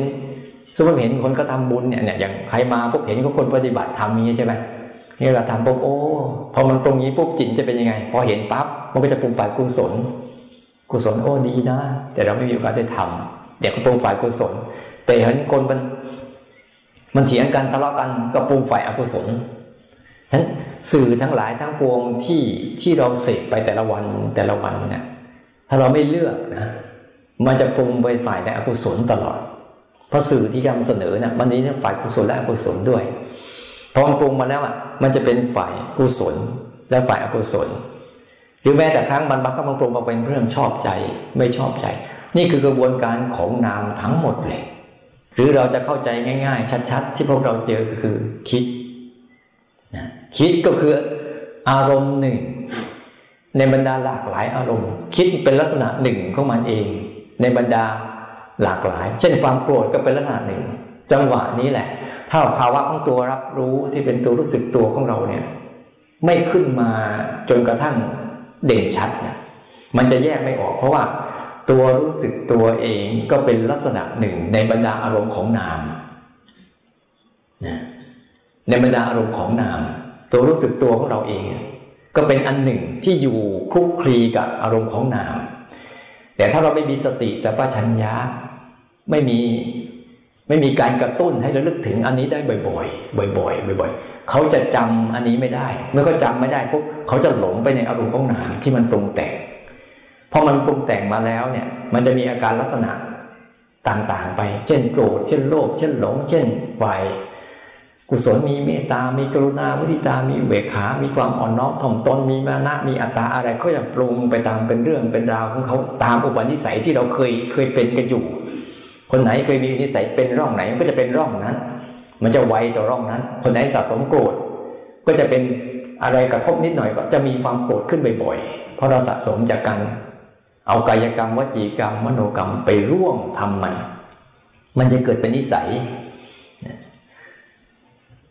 สมมติเห็นคนก็ทำบุญเนี่ยเนี่ยอย่างใครมาพวกเห็นเขาคนปฏิบัติทำอย่างนี้ใช่ไหมนี่เราทำปุ๊บโอ้พอมันปรุงนี้ปุ๊บจิตจะเป็นยังไง พอเห็นปั๊บมันก็จะปรุงฝ่ายกุศล กุศลโอ้ดีนะ แต่เราไม่มีโอกาสได้ทำเดี๋ยวก็ปรุงฝ่ายกุศล แต่เห็นคนมันมันเถียงกันทะเลาะกันก็ปรุงฝ่ายอกุศล นั้นสื่อทั้งหลายทั้งปวงที่ที่เราเสพไปแต่ละวันแต่ละวันเนี่ยถ้าเราไม่เลือกนะมันจะปรุงไปฝ่ายแต่อกุศลตลอด เพราะสื่อที่กำเสนอเนะ่ยวันนี้เนี่ยฝ่ายกุศลและอกุศลด้วยพอมันปรุงมาแล้วอะมันจะเป็นฝ่ายกุศลและฝ่ายอกุศล หรือแม้แต่ครั้งมันบังคับมันปรุงมาเป็นเรื่องชอบใจไม่ชอบใจ นี่คือกระบวนการของนามทั้งหมดเลย หรือเราจะเข้าใจง่าย ๆ ชัด ๆ ที่พวกเราเจอคือคิด คิดก็คืออารมณ์หนึ่ง ในบรรดาหลากหลายอารมณ์ คิดเป็นลักษณะหนึ่งของมันเอง ในบรรดาหลากหลาย เช่นความโกรธก็เป็นลักษณะหนึ่ง จังหวะนี้แหละ ถ้าภาวะของตัวรับรู้ที่เป็นตัวรู้สึกตัวของเราเนี่ย ไม่ขึ้นมาจนกระทั่งเด่นชัดนะมันจะแยกไม่ออกเพราะว่า ตัวรู้สึกตัวเองก็เป็นลักษณะหนึ่ง ในบรรดาอารมณ์ของนามนะในบรรดาอารมณ์ของนาม ตัวรู้สึกตัวของเราเอง ก็เป็นอันหนึ่งที่อยู่คลุกคลีกับอารมณ์ของนาม แต่ถ้าเราไม่มีสติสัพพัญญะไม่มีไม่มีการกระตุ้นให้ระลึกถึงอันนี้ได้บ่อยๆ บ่อยๆ บ่อยๆ เขาจะจำอันนี้ไม่ได้ เมื่อเขาจาไม่ได้ปุ๊บเขาจะหลงไปในอารมณ์ของนามที่มันปรุงแต่งพอมันปรุงแต่งมาแล้วเนี่ย มันจะมีอาการลักษณะต่างๆ ไป เช่นโกรธ เช่นโลภ เช่นหลง เช่นวาย กุศลมีเมตตา มีกรุณาวุทิตา มีเวขา มีความอ่อนน้อมถ่อมตน มีมานะ มีอัตตาอะไรเขาจะปรุงไปตามเป็นเรื่องเป็นราวของเขาตามอุปนิสัยที่เราเคยเคยเป็นกันอยู่ คนไหนเคยมีนิสัยเป็นร่องไหนก็จะเป็นร่องนั้น มันจะไวต่อร่องนั้น คนไหนสะสมโกรธ ก็จะเป็นอะไรกระทบนิดหน่อยก็จะมีความโกรธขึ้นบ่อยๆ เพราะเราสะสมจากการเอากายกรรมวจีกรรม มโนกรรมไปร่วมทำมัน มันจะเกิดเป็นนิสัย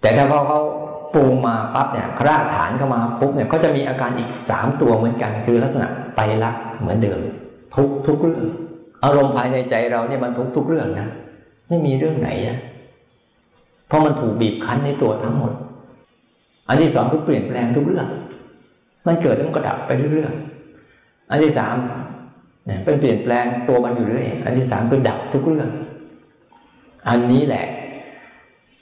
แต่ถ้าพอเขาปรุงมาปั๊บเนี่ยรากฐานเข้ามาปุ๊บเนี่ยเขาจะมีอาการอีกสามตัวเหมือนกัน คือลักษณะไตรลักษณ์เหมือนเดิม ทุกทุกเรื่อง อารมณ์ภายในใจเราเนี่ยมันทุกทุกเรื่องนะไม่มีเรื่องไหนนะเพราะมันถูกบีบคั้นในตัวทั้งหมด อันที่สองคือเปลี่ยนแปลงทุกเรื่อง มันเกิดแล้วมันก็ดับไปเรื่อยๆอันที่สามเนี่ยเป็นเปลี่ยนแปลงตัวมันอยู่เรื่อยอันที่สามคือดับทุกเรื่อง อันนี้แหละ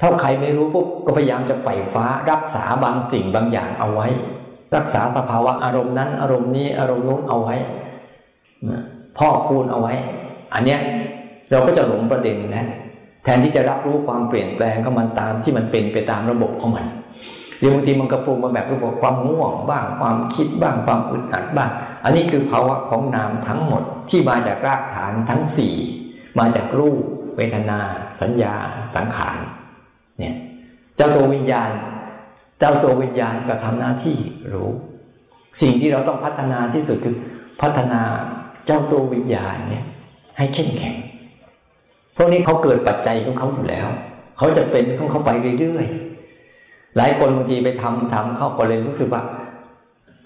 ถ้าใครไม่รู้ปุ๊บก็พยายามจะไฝ่ฟ้ารักษาบางสิ่งบางอย่างเอาไว้ รักษาสภาวะอารมณ์นั้นอารมณ์นี้อารมณ์นู้นเอาไว้พ่อคูณเอาไว้ อันเนี้ยเราก็จะหลงประเด็นแล้วแทนที่จะรับรู้ความเปลี่ยนแปลงของมันตามที่มันเป็นไปตามระบบของมันหรือบางทีมันกระปรุงมาแบบระบบความง่วงบ้างความคิดบ้างความอึดอัดบ้าง อันนี้คือภาวะของนามทั้งหมดที่มาจากรากฐานทั้งสี่มาจากรูปเวทนา สัญญา สังขาร เนี่ยเจ้าตัววิญญาณ เจ้าตัววิญญาณก็ทำหน้าที่รู้ สิ่งที่เราต้องพัฒนาที่สุดคือพัฒนาเจ้าตัววิญญาณเนี่ยให้เข้มแข็งพวกนี้เขาเกิดปัจจัยของเขาอยู่แล้ว เขาจะเป็นของเขาไปเรื่อยๆหลายคนบางทีไปทำทำเข้าก็เลยรู้สึกว่า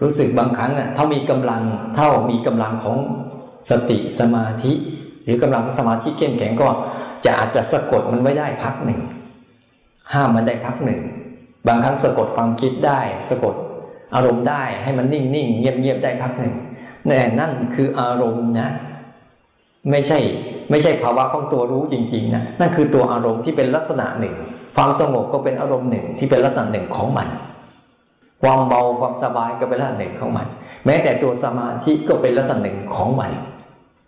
รู้สึกบางครั้งอะเท่ามีกำลังเท่ามีกำลังของสติสมาธิ หรือกำลังของสมาธิเข้มแข็งก็จะอาจจะสะกดมันไว้ได้พักหนึ่ง ห้ามมันได้พักหนึ่ง บางครั้งสะกดความคิดได้สะกดอารมณ์ได้ให้มันนิ่งนิ่งเงียบเงียบได้พักหนึ่งแต่นั่นคืออารมณ์นะ ไม่ใช่ไม่ใช่ภาวะของตัวรู้จริง ๆนะนั่นคือตัวอารมณ์ที่เป็นลักษณะหนึ่ง ความสงบก็เป็นอารมณ์หนึ่งที่เป็นลักษณะหนึ่งของมัน ความเบาความสบายก็เป็นลักษณะหนึ่งของมัน แม้แต่ตัวสมาธิก็เป็นลักษณะหนึ่งของมัน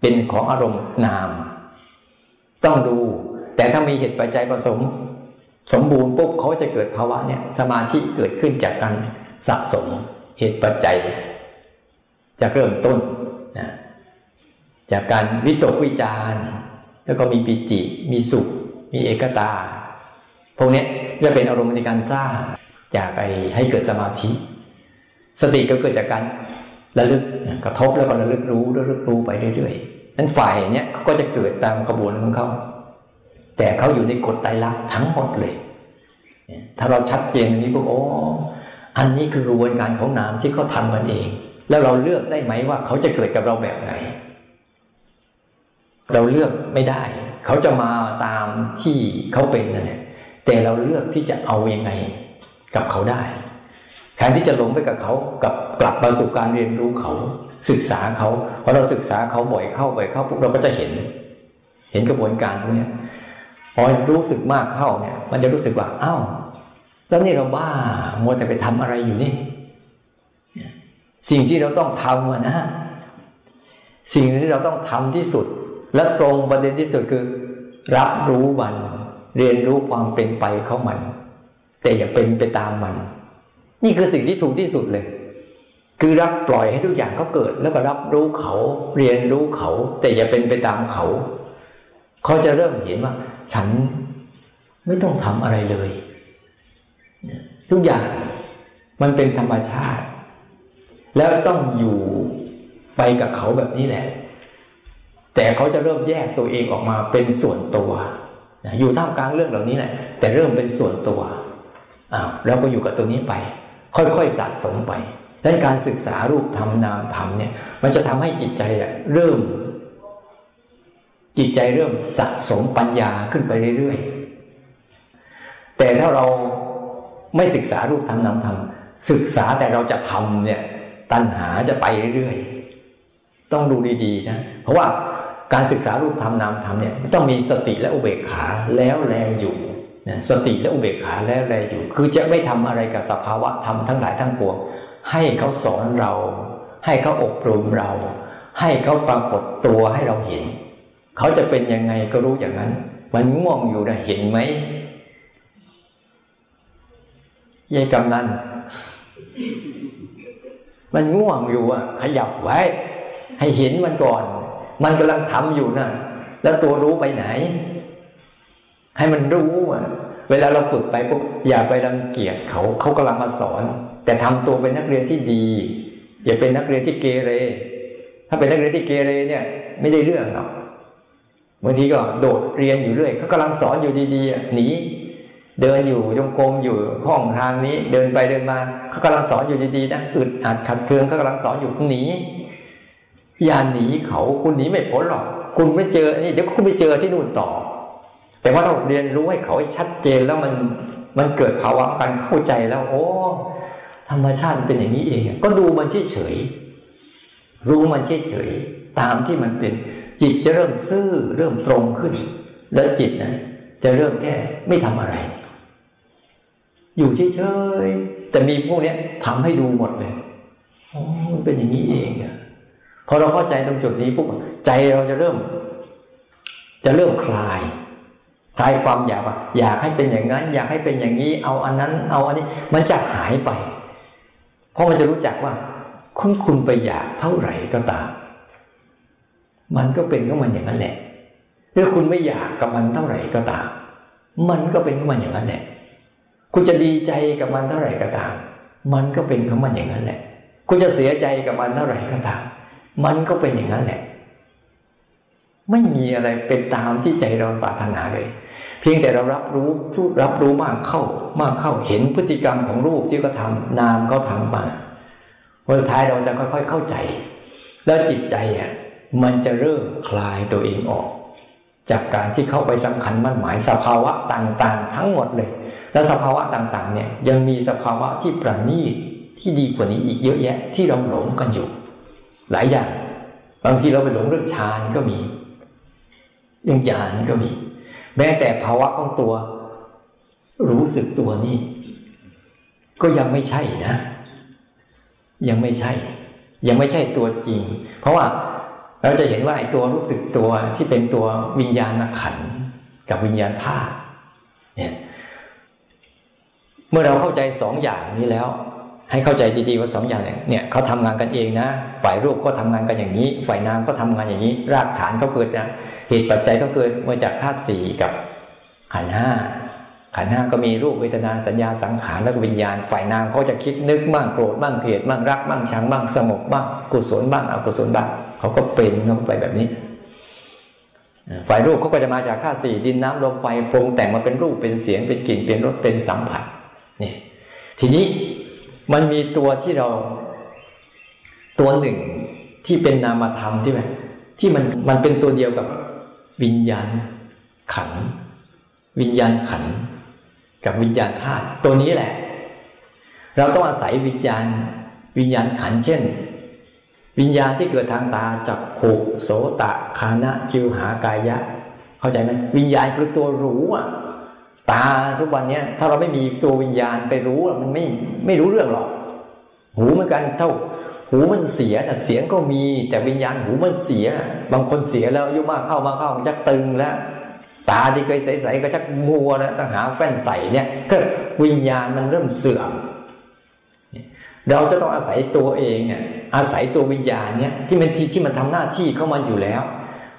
เป็นของอารมณ์นาม ต้องดู แต่ถ้ามีเหตุปัจจัยผสม สมบูรณ์ปุ๊บเขาจะเกิดภาวะเนี่ยสมาธิเกิดขึ้นจากการสะสมเหตุปัจจัยจะเริ่มต้นนะจากการวิตกวิจารแล้วก็มีปิติ มีสุข มีเอกตา พวกนี้จะเป็นอารมณ์ในการสร้างจากไปให้เกิดสมาธิ สติก็เกิดจากการระลึกกระทบแล้วก็ระลึกรู้ระลึกรู้ไปเรื่อยๆนั้นฝ่ายเนี้ยก็จะเกิดตามกระบวนของเขา แต่เขาอยู่ในกฎไตรลักษณ์ทั้งหมดเลย ถ้าเราชัดเจนตรงนี้ปุ๊บโอ้อันนี้คือกระบวนการของนามที่เขาทำกันเอง แล้วเราเลือกได้ไหมว่าเขาจะเกิดกับเราแบบไหน เราเลือกไม่ได้ เขาจะมาตามที่เขาเป็นนั่นแหละแต่เราเลือกที่จะเอาอยัางไงกับเขาได้แทนที่จะหลงไปกับเขากับกลับมาสู่การเรียนรู้เขา ศึกษาเขาพอเราศึกษาเขาบ่อยเข้าบ่อยเข้าปุ๊บเราก็จะเห็น เห็นกระบวนการพวกนี้ พอรู้สึกมากเข้าเนี่ย มันจะรู้สึกว่าอ้าวแล้วนี่เราบ้ามัวแต่ไปทำอะไรอยู่นี่ สิ่งที่เราต้องทำนะฮะสิ่งที่เราต้องทำที่สุด และตรงประเด็นที่สุดคือ รับรู้มัน เรียนรู้ความเป็นไปของมัน แต่อย่าเป็นไปตามมัน นี่คือสิ่งที่ถูกที่สุดเลย คือรับปล่อยให้ทุกอย่างเขาเกิด แล้วก็รับรู้เขา เรียนรู้เขา แต่อย่าเป็นไปตามเขา เขาจะเริ่มเห็นว่า ฉันไม่ต้องทำอะไรเลย ทุกอย่างมันเป็นธรรมชาติ แล้วต้องอยู่ไปกับเขาแบบนี้แหละ แต่เขาจะเริ่มแยกตัวเองออกมาเป็นส่วนตัว อยู่ท่ามกลางเรื่องเหล่านี้แหละ แต่เริ่มเป็นส่วนตัวอ้าวเราก็อยู่กับตัวนี้ไป ค่อยๆสะสมไปดังนั้นการศึกษารูปธรรมนามธรรมเนี่ย มันจะทำให้จิตใจเริ่ม จิตใจเริ่มสะสมปัญญาขึ้นไปเรื่อยๆ แต่ถ้าเราไม่ศึกษารูปธรรมนามธรรมศึกษาแต่เราจะทำเนี่ยตัณหาจะไปเรื่อยๆ ต้องดูดีๆนะเพราะว่าการศึกษารูปธรรมนามธรรมเนี่ยต้องมีสติและอุเบกขาแล้วแลอยู่นะสติและอุเบกขาแล้วแลอยู่ คือจะไม่ทำอะไรกับสภาวะธรรมทั้งหลายทั้งปวงให้เขาสอนเรา ให้เขาอบรมเรา ให้เขาปรากฏตัวให้เราเห็น เขาจะเป็นยังไงก็รู้อย่างนั้น มันง่วงอยู่นะเห็นไหมยายกำนันมันง่วงอยู่อะ ขยับไว้ ให้เห็นมันก่อน มันกำลังทำอยู่นะ่ะแล้วตัวรู้ไปไหน ให้มันรู้อะ เวลาเราฝึกไปปุ๊บอย่าไปรังเกียจเขาเขากำลังมาสอน แต่ทำตัวเป็นนักเรียนที่ดี อย่าเป็นนักเรียนที่เกเร ถ้าเป็นนักเรียนที่เกเรเนี่ย ไม่ได้เรื่องหรอก บางทีก็โดดเรียนอยู่เรื่อยเขากำลังสอนอยู่ดีๆหนีเดินอยู่จงกรมอยู่ห้องทางนี้เดินไปเดินมาเขากำลังสอนอยู่ดีๆนะอึดอัดขัดเคืองเขากำลังสอนอยู่หนีอย่าหนีเขาคุณหนีไม่พ้นหรอก คุณไม่เจอนี่เดี๋ยวคุณไปเจอที่นู่นต่อ แต่ว่าต้องเรียนรู้ให้เขาชัดเจนแล้วมันมันเกิดภาวะการเข้าใจแล้ว โอ้ธรรมชาติเป็นอย่างนี้เอง ก็ดูมันเฉยๆรู้มันเฉยๆตามที่มันเป็น จิตจะเริ่มซื่อเริ่มตรงขึ้น แล้วจิตนะจะเริ่มแค่ไม่ทำอะไร อยู่เฉยๆแต่มีพวกเนี้ยทำให้ดูหมดเลยอ๋อเป็นอย่างนี้เองอะพอเราเข้าใจตรงจุดนี้ปุ๊บใจเราจะเริ่ม จะเริ่มคลายคลายความอยากว่าอยากให้เป็นอย่างนั้น อยากให้เป็นอย่างนี้ เอาอันนั้น เอาอันนี้ มันจะหายไป เพราะมันจะรู้จักว่าคุณคุณไปอยากเท่าไหร่ก็ตาม มันก็เป็นของมันอย่างนั้นแหละหรือคุณไม่อยากกับมันเท่าไหร่ก็ตาม มันก็เป็นของมันอย่างนั้นแหละ คุณจะดีใจกับมันเท่าไหร่ก็ตาม มันก็เป็นของมันอย่างนั้นแหละ คุณจะเสียใจกับมันเท่าไหร่ก็ตาม มันก็เป็นอย่างนั้นแหละ ไม่มีอะไรเป็นตามที่ใจเราปรารถนาเลย เพียงแต่เรารับรู้รับรู้มากเข้ามากเข้าเห็นพฤติกรรมของรูปที่เขาทานามเขาทามาวันสุดท้ายเราจะค่อยๆเข้าใจ แล้วจิตใจอะ มันจะเริ่มคลายตัวเองออก จากการที่เข้าไปสำคัญมั่นหมายสภาวะต่างๆ ทั้งหมดเลย และสภาวะต่างๆเนี่ยยังมีสภาวะที่ประณีตที่ดีกว่านี้อีกเยอะแยะที่เราหลงกันอยู่ หลายอย่างบางทีเราไปหลงเรื่องฌานก็มีเรื่องญาณก็มี แม้แต่ภาวะของตัว รู้สึกตัวนี่ก็ยังไม่ใช่นะ ยังไม่ใช่ ยังไม่ใช่ตัวจริง เพราะว่า เราจะเห็นว่าไอ้ตัวรู้สึกตัวที่เป็นตัววิญญาณขันกับวิญญาณธาตุเนี่ยเมื่อเราเข้าใจสองอย่างนี้แล้ว ให้เข้าใจดีๆว่าสองอย่างเนี่ยเขาทำงานกันเองนะฝ่ายรูปก็ทำงานกันอย่างนี้ ฝ่ายนามก็ทำงานอย่างนี้ รากฐานเขาเกิดนะเหตุปัจจัยก็เกิดมาจากธาตุสี่กับขันห้า ขันห้าก็มีรูปเวทนาสัญญาสังขารและวิญญาณฝ่ายนามเขาจะคิดนึกบ้างโกรธบ้างเกลียดบ้างรักบ้างชังบ้างสงบบ้างกุศลบ้างอกุศลบ้างเขาก็เป็นเขาไปแบบนี้ฝ่ายรูปเขาก็จะมาจากธาสี่ดินน้ำลมไฟปรุงแต่งมาเป็นรูปเป็นเสียงเป็นกลิ่นเป็นรสเป็นสัมผัสนี่ทีนี้มันมีตัวที่เราตัวหนึ่งที่เป็นนามธรรมที่แบบที่มันมันเป็นตัวเดียวกับวิญญาณขัน วิญญาณขัน กับวิญญาณธาตุตัวนี้แหละ เราต้องอาศัยวิญญาณ วิญญาณขันเช่น วิญญาณที่เกิดทางตาจักขุโสตะคานะจิวหากายะ เข้าใจไหมวิญญาณคือตัวรู้อะตาทุกวันนี้ถ้าเราไม่มีตัววิญญาณไปรู้มันไม่ไม่รู้เรื่องหรอก หูเหมือนกันเท่า หูมันเสียแต่เสียงก็มีแต่วิญญาณหูมันเสีย บางคนเสียแล้วอายุมากเข้ามาเข้ามันจะตึงแล้ว ตาที่เคยใสๆก็ชักมัวแล้วต้องหาแฟ่นใสเนี่ยก็วิญญาณมันเริ่มเสื่อม เราจะต้องอาศัยตัวเองเนี่ยอาศัยตัววิญญาณเนี่ยที่มันที่ที่มันทำหน้าที่เข้ามาอยู่แล้ว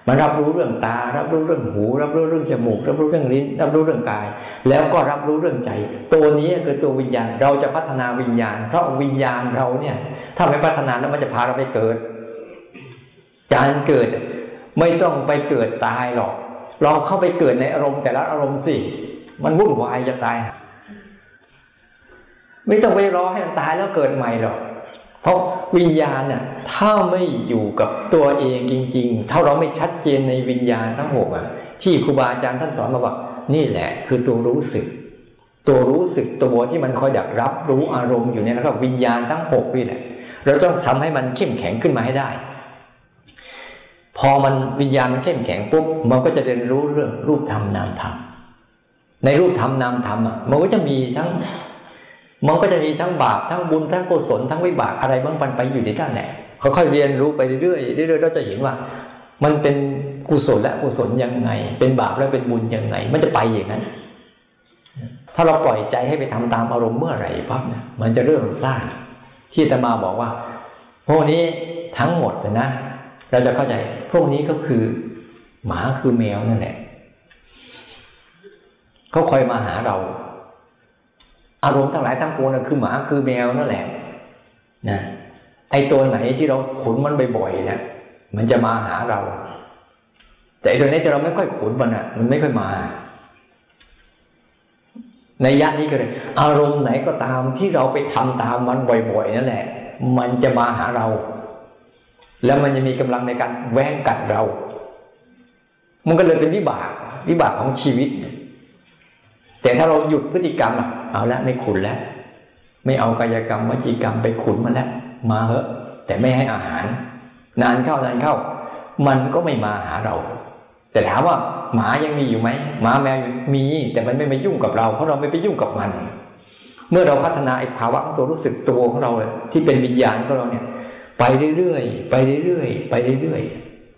มันรับรู้เรื่องตา รับรู้เรื่องหู รับรู้เรื่องจมูก รับรู้เรื่องลิ้น รับรู้เรื่องกาย แล้วก็รับรู้เรื่องใจ ตัวนี้คือตัววิญญาณเราจะพัฒนาวิญญาณ เพราะวิญญาณเราเนี่ยถ้าไม่พัฒนาแล้วมันจะพาเราไปเกิด การเกิดไม่ต้องไปเกิดตายหรอก เราเข้าไปเกิดในอารมณ์แต่ละอารมณ์สิ มันวุ่นวายจะตาย ไม่ต้องไปรอให้มันตายแล้วเกิดใหม่หรอก เพราะวิญญาณเนี่ยถ้าไม่อยู่กับตัวเองจริง ๆ ถ้าเราไม่ชัดเจนในวิญญาณทั้งหกอะ ที่ครูบาอาจารย์ท่านสอนมาว่า นี่แหละ คือตัวรู้สึก ตัวรู้สึกตัวที่มันคอยดักรับรู้อารมณ์อยู่เนี่ยนะครับวิญญาณทั้งหกนี่แหละเราต้องทำให้มันเข้มแข็งขึ้นมาให้ได้ พอมันวิญญาณมันเข้มแข็งปุ๊บมันก็จะเรียนรู้เรื่องรูปธรรมนามธรรมในรูปธรรมนามธรรมอะมันก็จะมีทั้งมันก็จะมีทั้งบาปทั้งบุญทั้งกุศลทั้งวิบากอะไรบ้างปันไปอยู่ในท่านแหละค่อยๆเรียนรู้ไปเรื่อยๆเรื่อยๆเราจะเห็นว่า มันเป็นกุศลและกุศลยังไง เป็นบาปและเป็นบุญยังไง มันจะไปอย่างนั้น ถ้าเราปล่อยใจให้ไปทำตามอารมณ์เมื่อไหร่ปั๊บเนี่ยมันจะเริ่มสร้างที่ตมาบอกว่าพวกนี้ทั้งหมดนะ เราจะเข้าใจพวกนี้ก็คือ หมาคือแมวนั่นแหละเขาคอยมาหาเรา อารมณ์ทั้งหลายทั้งปวงนั่นคือหมาคือแมวนั่นแหละนะไอตัวไหนที่เราขุนมันบ่อยๆเนี่ยมันจะมาหาเรา แต่ไอตัวนี้ที่เราไม่ค่อยขุนมันอะ มันไม่ค่อยมาในยะนี้ก็เลยอารมณ์ไหนก็ตามที่เราไปทำตามมันบ่อย ๆ นั่นแหละ มันจะมาหาเรา แล้วมันจะมีกำลังในการแว้งกัดเรา มันก็เลยเป็นวิบากวิบากของชีวิต แต่ถ้าเราหยุดพฤติกรรมอะเอาละไม่ขุนแล้ว ไม่เอากายกรรมวจีกรรมไปขุนมันแล้วมาเหอะ แต่ไม่ให้อาหาร นานเข้านานเข้า มันก็ไม่มาหาเรา แต่ถามว่าหมายังมีอยู่ไหมหมาแมวมี แต่มันไม่ไปยุ่งกับเรา เพราะเราไม่ไปยุ่งกับมัน เมื่อเราพัฒนาไอ้ภาวะของตัวรู้สึกตัวของเราที่เป็นวิญญาณของเราเนี่ย ไปเรื่อยๆไปเรื่อยๆไปเรื่อย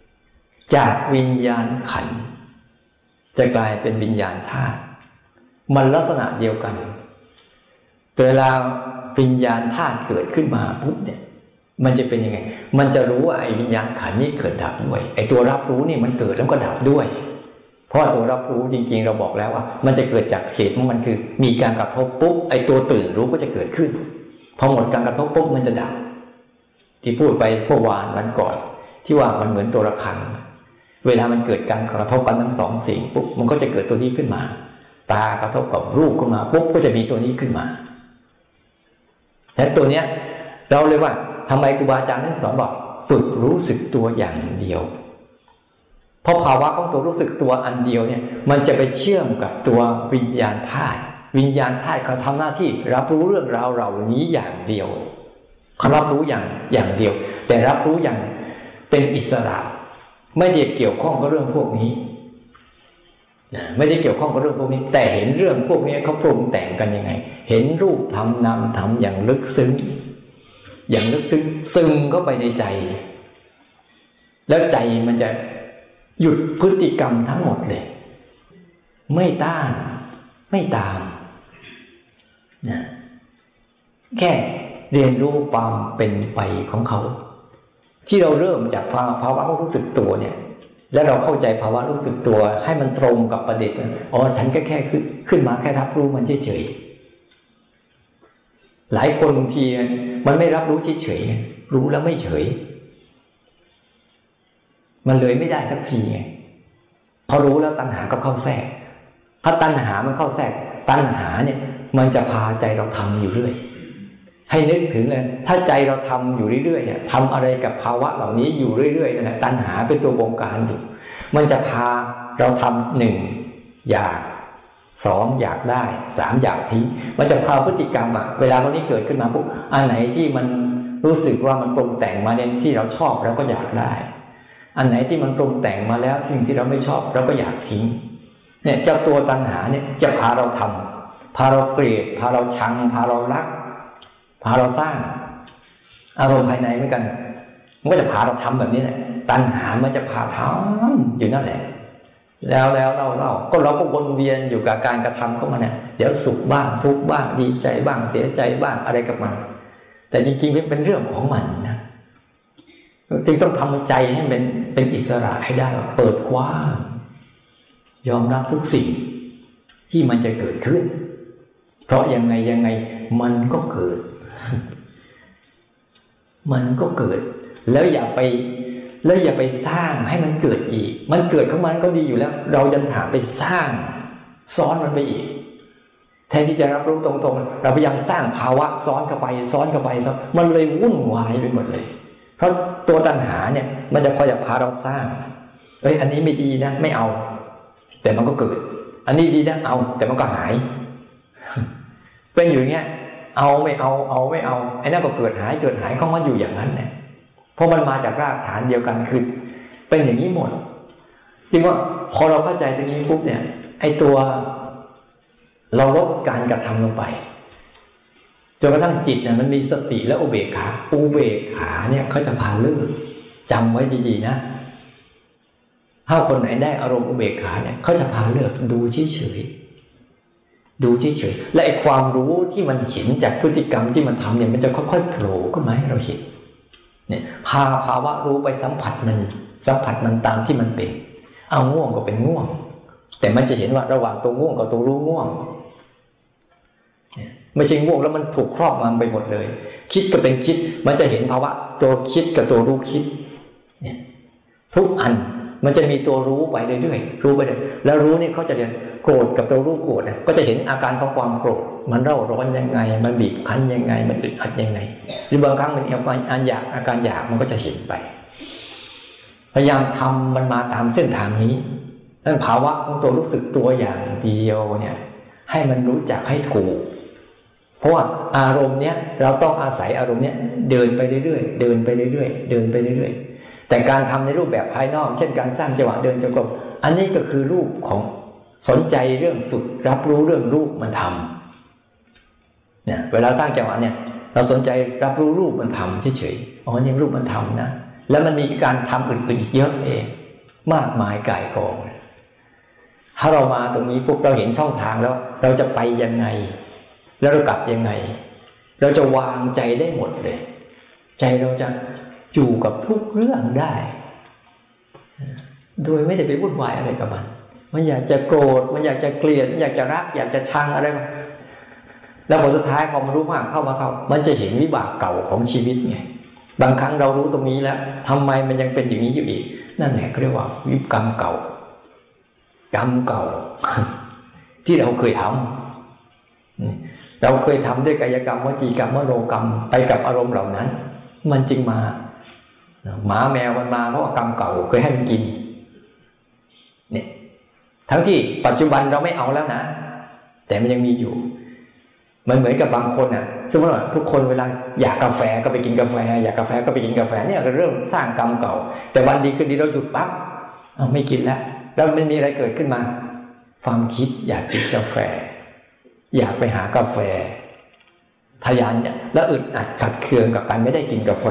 ๆจากวิญญาณขัน จะกลายเป็นวิญญาณธาตุมันลักษณะเดียวกัน เวลาวิญญาณธาตุเกิดขึ้นมาปุ๊บเนี่ยมันจะเป็นยังไง มันจะรู้ว่าไอ้วิญญาณขันนี้เกิดดับด้วย ไอ้ตัวรับรู้นี่มันเกิดแล้วก็ดับด้วย เพราะตัวรับรู้จริง ๆ เราบอกแล้วว่า มันจะเกิดจากเหตุของมันคือ มีการกระทบปุ๊บไอ้ตัวตื่นรู้ก็จะเกิดขึ้น พอหมดการกระทบปุ๊บมันจะดับ ที่พูดไปพวกวานวันก่อน ที่ว่ามันเหมือนตัวระฆัง เวลามันเกิดการกระทบกันทั้งสองสิ่งปุ๊บมันก็จะเกิดตัวนี้ขึ้นมา ตากระทบกับรูปขึ้นมาปุ๊บก็จะมีตัวนี้ขึ้นมานั้นตัวเนี้ยเราเลยว่าทำไมครูบาอาจารย์ทั้งสองบอกฝึกรู้สึกตัวอย่างเดียว เพราะภาวะของตัวรู้สึกตัวอันเดียวเนี่ยมันจะไปเชื่อมกับตัววิญญาณธาตุวิญญาณธาตุเขาทำหน้าที่รับรู้เรื่องราวเหล่านี้อย่างเดียว เขารับรู้อย่างอย่างเดียว แต่รับรู้อย่างเป็นอิสระ ไม่ได้เกี่ยวข้องกับเรื่องพวกนี้ไม่ได้เกี่ยวข้องกับเรื่องพวกนี้ แต่เห็นเรื่องพวกนี้เขาปรุงแต่งกันยังไง เห็นรูปทำนามทำอย่างลึกซึ้ง อย่างลึกซึ้งซึงเข้าไปในใจ แล้วใจมันจะหยุดพฤติกรรมทั้งหมดเลย ไม่ต้าน ไม่ตามนะแค่ เรียนรู้ความเป็นไปของเขา ที่เราเริ่มจากภาวะรู้สึกตัวเนี่ย แล้วเราเข้าใจภาวะรู้สึกตัว ให้มันตรงกับประเด็นอ๋อฉันก็แค่ขึ้นมาแค่รับรู้มันเฉยๆหลายคนบางทีมันไม่รับรู้เฉยๆรู้แล้วไม่เฉย มันเลยไม่ได้สักทีไงพอรู้แล้วตัณหาก็เข้าแทรกถ้าตัณหามันเข้าแทรก ตัณหาเนี่ย มันจะพาใจเราทำอยู่เรื่อย ให้นึกถึงเลยถ้าใจเราทำอยู่เรื่อยๆเนี่ยทำอะไรกับภาวะเหล่านี้อยู่เรื่อยๆนั่นแหละตัณหาเป็นตัวบงการอยู่ มันจะพาเราทำหนึ่งอยากสองอยากได้สามอยากทิ้งมันจะพาพฤติกรรมอะเวลาตรงนี้เกิดขึ้นมาปุ๊บอันไหนที่มันรู้สึกว่ามันปรุงแต่งมาในที่เราชอบเราก็อยากได้ อันไหนที่มันปรุงแต่งมาแล้วสิ่งที่เราไม่ชอบเราก็อยากทิ้งเนี่ยเจ้าตัวตัณหาเนี่ยจะพาเราทำพาเราเกลียดพาเราชัง พาเรารัก พาเราสร้างอารมณ์ภายในเหมือนกัน มันก็จะพาเราทำแบบนี้แหละตัณหามันจะพาทำอยู่นั่นแหละ แล้วแล้วเล่าเล่าก็เราก็วนเวียนอยู่กับการกระทำเข้ามาเนี่ยเดี๋ยวสุขบ้างทุกข์บ้างดีใจบ้างเสียใจบ้างอะไรกับมัน แต่จริงๆเป็นเรื่องของมันนะจึงต้องทำใจให้เป็นเป็นอิสระให้ได้เปิดกว้างยอมรับทุกสิ่งที่มันจะเกิดขึ้น เพราะยังไงยังไงมันก็เกิด มันก็เกิด แล้วอย่าไป แล้วอย่าไปสร้างให้มันเกิดอีก มันเกิดของมันก็ดีอยู่แล้ว เราจะหาไปสร้าง ซ้อนมันไปอีก แทนที่จะรับรู้ตรงๆ เราพยายามสร้างภาวะซ้อนเข้าไป ซ้อนเข้าไปซ้อนมันเลยวุ่นวายไปหมดเลย เพราะตัวตัณหาเนี่ย มันจะคอยจะพาเราสร้างเอ้ยอันนี้ไม่ดีนะไม่เอา แต่มันก็เกิด อันนี้ดีนะเอา แต่มันก็หาย เป็นอยู่อย่างเงี้ย เอาไม่เอาเอาไม่เอาไอ้นั่นก็เกิดหายเกิดหายเขามาอยู่อย่างนั้นเนี่ยเพราะมันมาจากรากฐานเดียวกันคือเป็นอย่างนี้หมดจริงว่าพอเราเข้าใจตรงนี้ปุ๊บเนี่ย ไอ้ตัว เราลดการกระทำลงไปจนกระทั่งจิตเนี่ยมันมีสติและอุเบกขาอุเบกขาเนี่ยเขาจะพาเลิกจำไว้ดีๆนะถ้าคนไหนได้อารมณ์อุเบกขาเนี่ยเขาจะพาเลิกดูเฉยๆ ดูเฉยๆและไอ้ความรู้ที่มันเห็นจากพฤติกรรมที่มันทำเนี่ยมันจะค่อยๆโผล่ขึ้นมาให้เราเห็นเนี่ยพาภาวะรู้ไปสัมผัสมันสัมผัสมันตามที่มันเป็น เอาง่วงก็เป็นง่วง แต่มันจะเห็นว่าระหว่างตัวง่วงกับตัวรู้ง่วงไม่ใช่ง่วงแล้วมันถูกครอบงำไปหมดเลย คิดก็เป็นคิด มันจะเห็นภาวะ ตัวคิดกับตัวรู้คิดเนี่ยทุกอัน มันจะมีตัวรู้ไปเรื่อยๆรู้ไปเรื่อยแล้วรู้นี่เขาจะเรียนโกรธกับตัวรู้โกรธก็จะเห็นอาการของความโกรธมันเร่าร้อนยังไง มันบีบคั้นยังไง มันอึดอัดยังไง หรือบางครั้งมันอาการอันอยากอาการอยากมันก็จะเห็นไป พยายามทำมันมาตามเส้นทางนี้นั่นภาวะของตัวรู้สึกตัวอย่างเดียวเนี่ยให้มันรู้จักให้ถูกเพราะว่าอารมณ์เนี้ยเราต้องอาศัยอารมณ์เนี้ยเดินไปเรื่อยๆ เดินไปเรื่อยๆ เดินไปเรื่อยๆ แต่การทำในรูปแบบภายนอก เช่นการสร้างจังหวะเดินจงกรมอันนี้ก็คือรูปของสนใจเรื่องฝึกรับรู้เรื่องรูปมันทำเนี่ยเวลาสร้างจังหวะเนี่ย เราสนใจรับรู้รูปมันทำเฉยๆอ๋อนี่รูปมันทำนะแล้วมันมีการทำอื่นๆอีกเยอะเองมากมายกายกอง ถ้าเรามาตรงนี้ปุ๊บเราเห็นช่องทางแล้ว เราจะไปยังไง แล้วเรากลับยังไง เราจะวางใจได้หมดเลย ใจเราจะ อยู่กับทุกเรื่องได้ โดยไม่ได้ไปวุ่นวายอะไรกับมัน มันอยากจะโกรธ มันอยากจะเกลียดมันอยากจะรัก อยากจะชังอะไร แล้วผลสุดท้ายพอมันรู้มากเข้ามาเข้า มันจะเห็นวิบากเก่าของชีวิตไง บางครั้งเรารู้ตรงนี้แล้วทำไมมันยังเป็นอย่างนี้อยู่อีก นั่นแหละเขาเรียกว่า วิบกรรมเก่า กรรมเก่า ที่เราเคยทำเราเคยทำด้วยกายกรรมวจีกรรมมโนกรรมไปกับอารมณ์เหล่านั้น มันจึงมา หมาแมวมันมาเพราะกรรมเก่าเคยให้มันกินเนี่ยทั้งที่ปัจจุบันเราไม่เอาแล้วนะ แต่มันยังมีอยู่ มันเหมือนกับบางคนอะสมมติว่าทุกคนเวลาอยากกาแฟก็ไปกินกาแฟ อยากกาแฟก็ไปกินกาแฟเนี่ยก็เริ่มสร้างกรรมเก่า แต่วันดีคืนดีเราหยุดปั๊บไม่กินแล้วแล้วมันมีอะไรเกิดขึ้นมา ความคิดอยากกินกาแฟ อยากไปหากาแฟทยานเนี่ยแล้วอึดอัดขัดเคืองกับการไม่ได้กินกาแฟ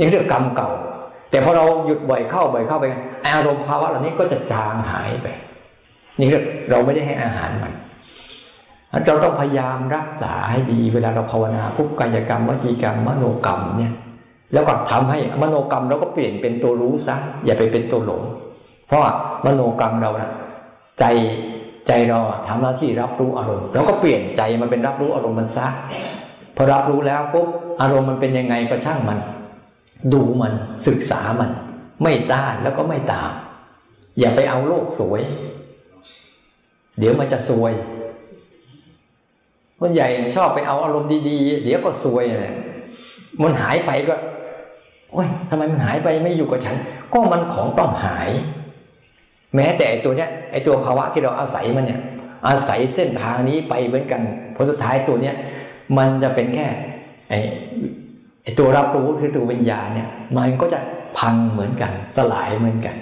นี่เรื่องกรรมเก่า แต่พอเราหยุดบ่อยเข้าบ่อยเข้าไปอารมณ์ภาวะเหล่านี้ก็จะจางหายไป นี่เรื่องเราไม่ได้ให้อาหารมันเราต้องพยายามรักษาให้ดี เวลาเราภาวนาพุกกายกรรมวจีกรรมมโนกรรมเนี่ยแล้วก็ทำให้มโนกรรมเราก็เปลี่ยนเป็นตัวรู้ซะอย่าไปเป็นตัวหลง เพราะมโนกรรมเรานะใจใจเราทำหน้าที่รับรู้อารมณ์แล้วก็เปลี่ยนใจมันเป็นรับรู้อารมณ์มันซะพอรับรู้แล้วปุ๊บอารมณ์มันเป็นยังไงก็ช่างมัน ดูมันศึกษามัน ไม่ต้านแล้วก็ไม่ตาม อย่าไปเอาโลกสวย เดี๋ยวมันจะซวยคนใหญ่ชอบไปเอาอารมณ์ดีๆ เดี๋ยวก็ซวยเนี่ยมันหายไปก็โอ้ยทำไมมันหายไปไม่อยู่กับฉัน ก็มันของต้องหาย แม้แต่ตัวเนี้ยไอตัวภาวะที่เราอาศัยมันเนี่ย อาศัยเส้นทางนี้ไปเหมือนกันผลสุดท้ายตัวเนี้ยมันจะเป็นแค่ไอไอ ตัวรับรู้คือตัววิญญาณเนี่ยมันก็จะพังเหมือนกัน สลายเหมือนกัน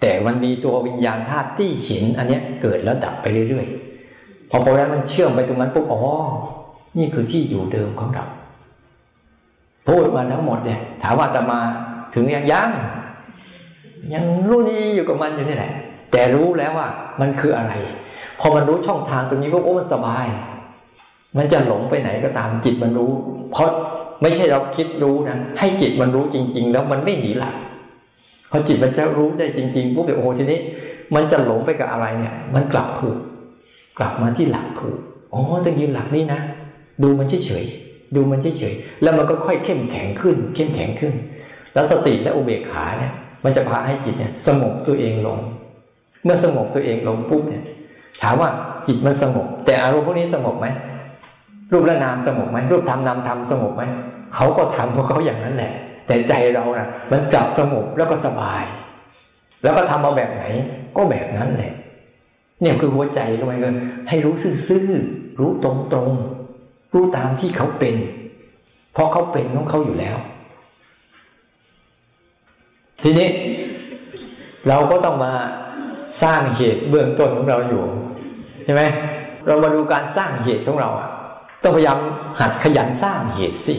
แต่มันมีตัววิญญาณธาตุที่เห็นอันเนี้ยเกิดแล้วดับไปเรื่อยๆพอพอแล้วมันเชื่อมไปตรงนั้นปุ๊บอ๋อนี่คือที่อยู่เดิมของเราพูดมาทั้งหมดเนี่ยถามว่าจะมาถึงยังยังยังรู้ดีอยู่กับมันอยู่นี่แหละ แต่รู้แล้วว่ามันคืออะไร พอมันรู้ช่องทางตรงนี้ปุ๊บโอ้มันสบาย มันจะหลงไปไหนก็ตามจิตมันรู้ เพราะ ไม่ใช่เราคิดรู้นะให้จิตมันรู้จริง ๆ แล้วมันไม่หนีหลักพอจิตมันจะรู้ได้จริงๆปุ๊บเดี๋ยวโอ้ทีนี้ มันจะหลงไปกับอะไรเนี่ย มันกลับถูก กลับมาที่หลักถูกอ๋อต้องยืนหลักนี่นะดูมันเฉยๆดูมันเฉยๆแล้วมันก็ค่อยเข้มแข็งขึ้น เข้มแข็งขึ้น แล้วสติและอุเบกขาเนี่ย มันจะพาให้จิตเนี่ย สงบตัวเองลง เมื่อสงบตัวเองลงปุ๊บเนี่ย ถามว่าจิตมันสงบแต่อารมณ์พวกนี้สงบไหม รูปและนามสงบไหมรูปธรรมนามธรรมสงบไหมเขาก็ทำของเขาอย่างนั้นแหละ แต่ใจเรานะ่ะ มันกลับสงบแล้วก็สบาย แล้วก็ทำมาแบบไหน ก็แบบนั้นแหละเนี่ยคือหัวใจก็มันก็ให้รู้ซื่อๆรู้ตรงๆรู้ตามที่เขาเป็น เพราะเขาเป็นของเขาอยู่แล้ว ทีนี้ เราก็ต้องมาสร้างเหตุเบื้องต้นของเราอยู่ใช่ไหมเรามาดูการสร้างเหตุของเราอะ ต้องพยายามหัดขยันสร้างเหตุสิ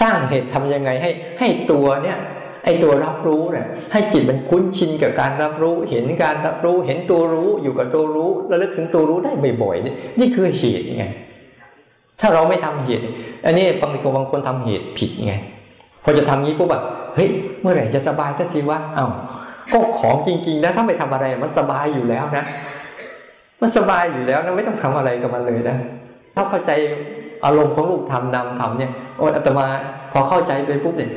สร้างเหตุทํำยังไงให้ให้ตัวเนี่ยไอตัวรับรู้เนี่ยให้จิตมันคุ้นชินกับการรับรู้ เห็นการรับรู้ เห็นตัวรู้อยู่กับตัวรู้ระลึกถึงตัวรู้ได้บ่อยๆนี่นี่คือเหตุไงถ้าเราไม่ทำเหตุ อันนี้บางคนบางคนทำเหตุผิดไงพอจะทำงี้ปุ๊บแบบเฮ้ยเมื่อไหร่จะสบายสักทีวะเอา้าก็ของจริงๆนะถ้าไม่ทำอะไรมันสบายอยู่แล้วนะ มันสบายอยู่แล้วนะไม่ต้องทำอะไรกับมันเลยนะ ถ้าเข้าใจอารมณ์ของลูกทำนำทำเนี่ยโอ้อาตมาพอเข้าใจไปปุ๊บเนี่ย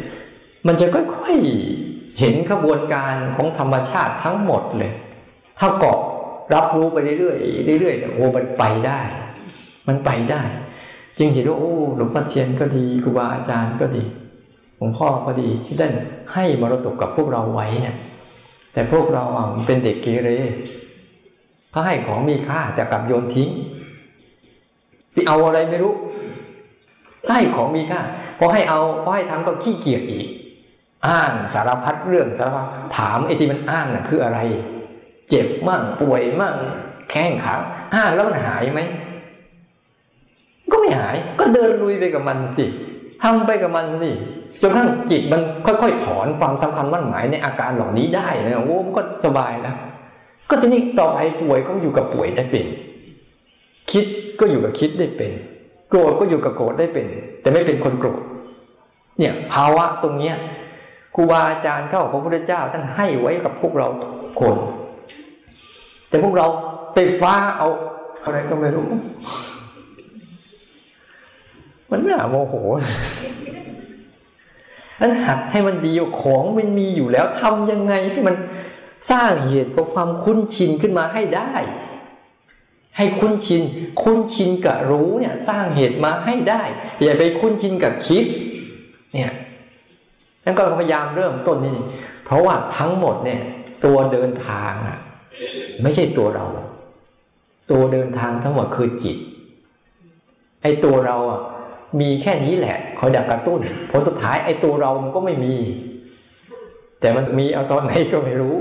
มันจะค่อยๆเห็นขบวนการของธรรมชาติทั้งหมดเลย ถ้าเกาะรับรู้ไปเรื่อยๆเรื่อยๆโอ้มันไปได้ มันไปได้ จึงเห็นว่าโอ้หลวงพ่อเทียนก็ดีครูบาอาจารย์ก็ดีลวงพ่อพอดีที่ท่านให้มรดกกับพวกเราไว้เนี่ย แต่พวกเราเป็นเด็กเกเรเขาให้ของมีค่าแต่กลับโยนทิ้ง ไปเอาอะไรไม่รู้ให้ของมีค่าพอให้เอาพอให้ทำก็ขี้เกียจอีก อ้างสารพัดเรื่องสารพัดถามไอ้ที่มันอ้างน่ะคืออะไร เจ็บมั่งป่วยมั่งแข้งขาอ้างแล้วมันหายไหมก็ไม่หาย ก็เดินลุยไปกับมันสิทำไปกับมันสิจนกระทั่งจิตมันค่อยๆถอนความสำคัญมั่นหมายในอาการเหล่านี้ได้นะโอ้มันก็สบายแล้วก็จะนี่ต่อไปป่วยก็อยู่กับป่วยได้เป็น คิดก็อยู่กับคิดได้เป็น โกรธก็อยู่กับโกรธได้เป็น แต่ไม่เป็นคนโกรธเนี่ยภาวะตรงเนี้ยครูบาอาจารย์เข้าพระพุทธเจ้าท่านให้ไว้กับพวกเราทุกคน แต่พวกเราไปฟ้าเอาอะไรก็ไม่รู้ มันน่าโมโหนั้นหัดให้มันดีของมันมีอยู่แล้วทำยังไงให้มันสร้างเหตุของความคุ้นชินขึ้นมาให้ได้ ให้คุ้นชิน คุ้นชินกับรู้เนี่ยสร้างเหตุมาให้ได้ อย่าไปคุ้นชินกับคิด เนี่ยนั่นก็พยายามเริ่มต้นนี่เพราะว่าทั้งหมดเนี่ย ตัวเดินทางอะ ไม่ใช่ตัวเรา ตัวเดินทางทั้งหมดคือจิตไอ้ตัวเราอะ มีแค่นี้แหละคอยดักกระตุ้นผลสุดท้ายไอ้ตัวเรามันก็ไม่มี แต่มันมีเอาตอนไหนก็ไม่รู้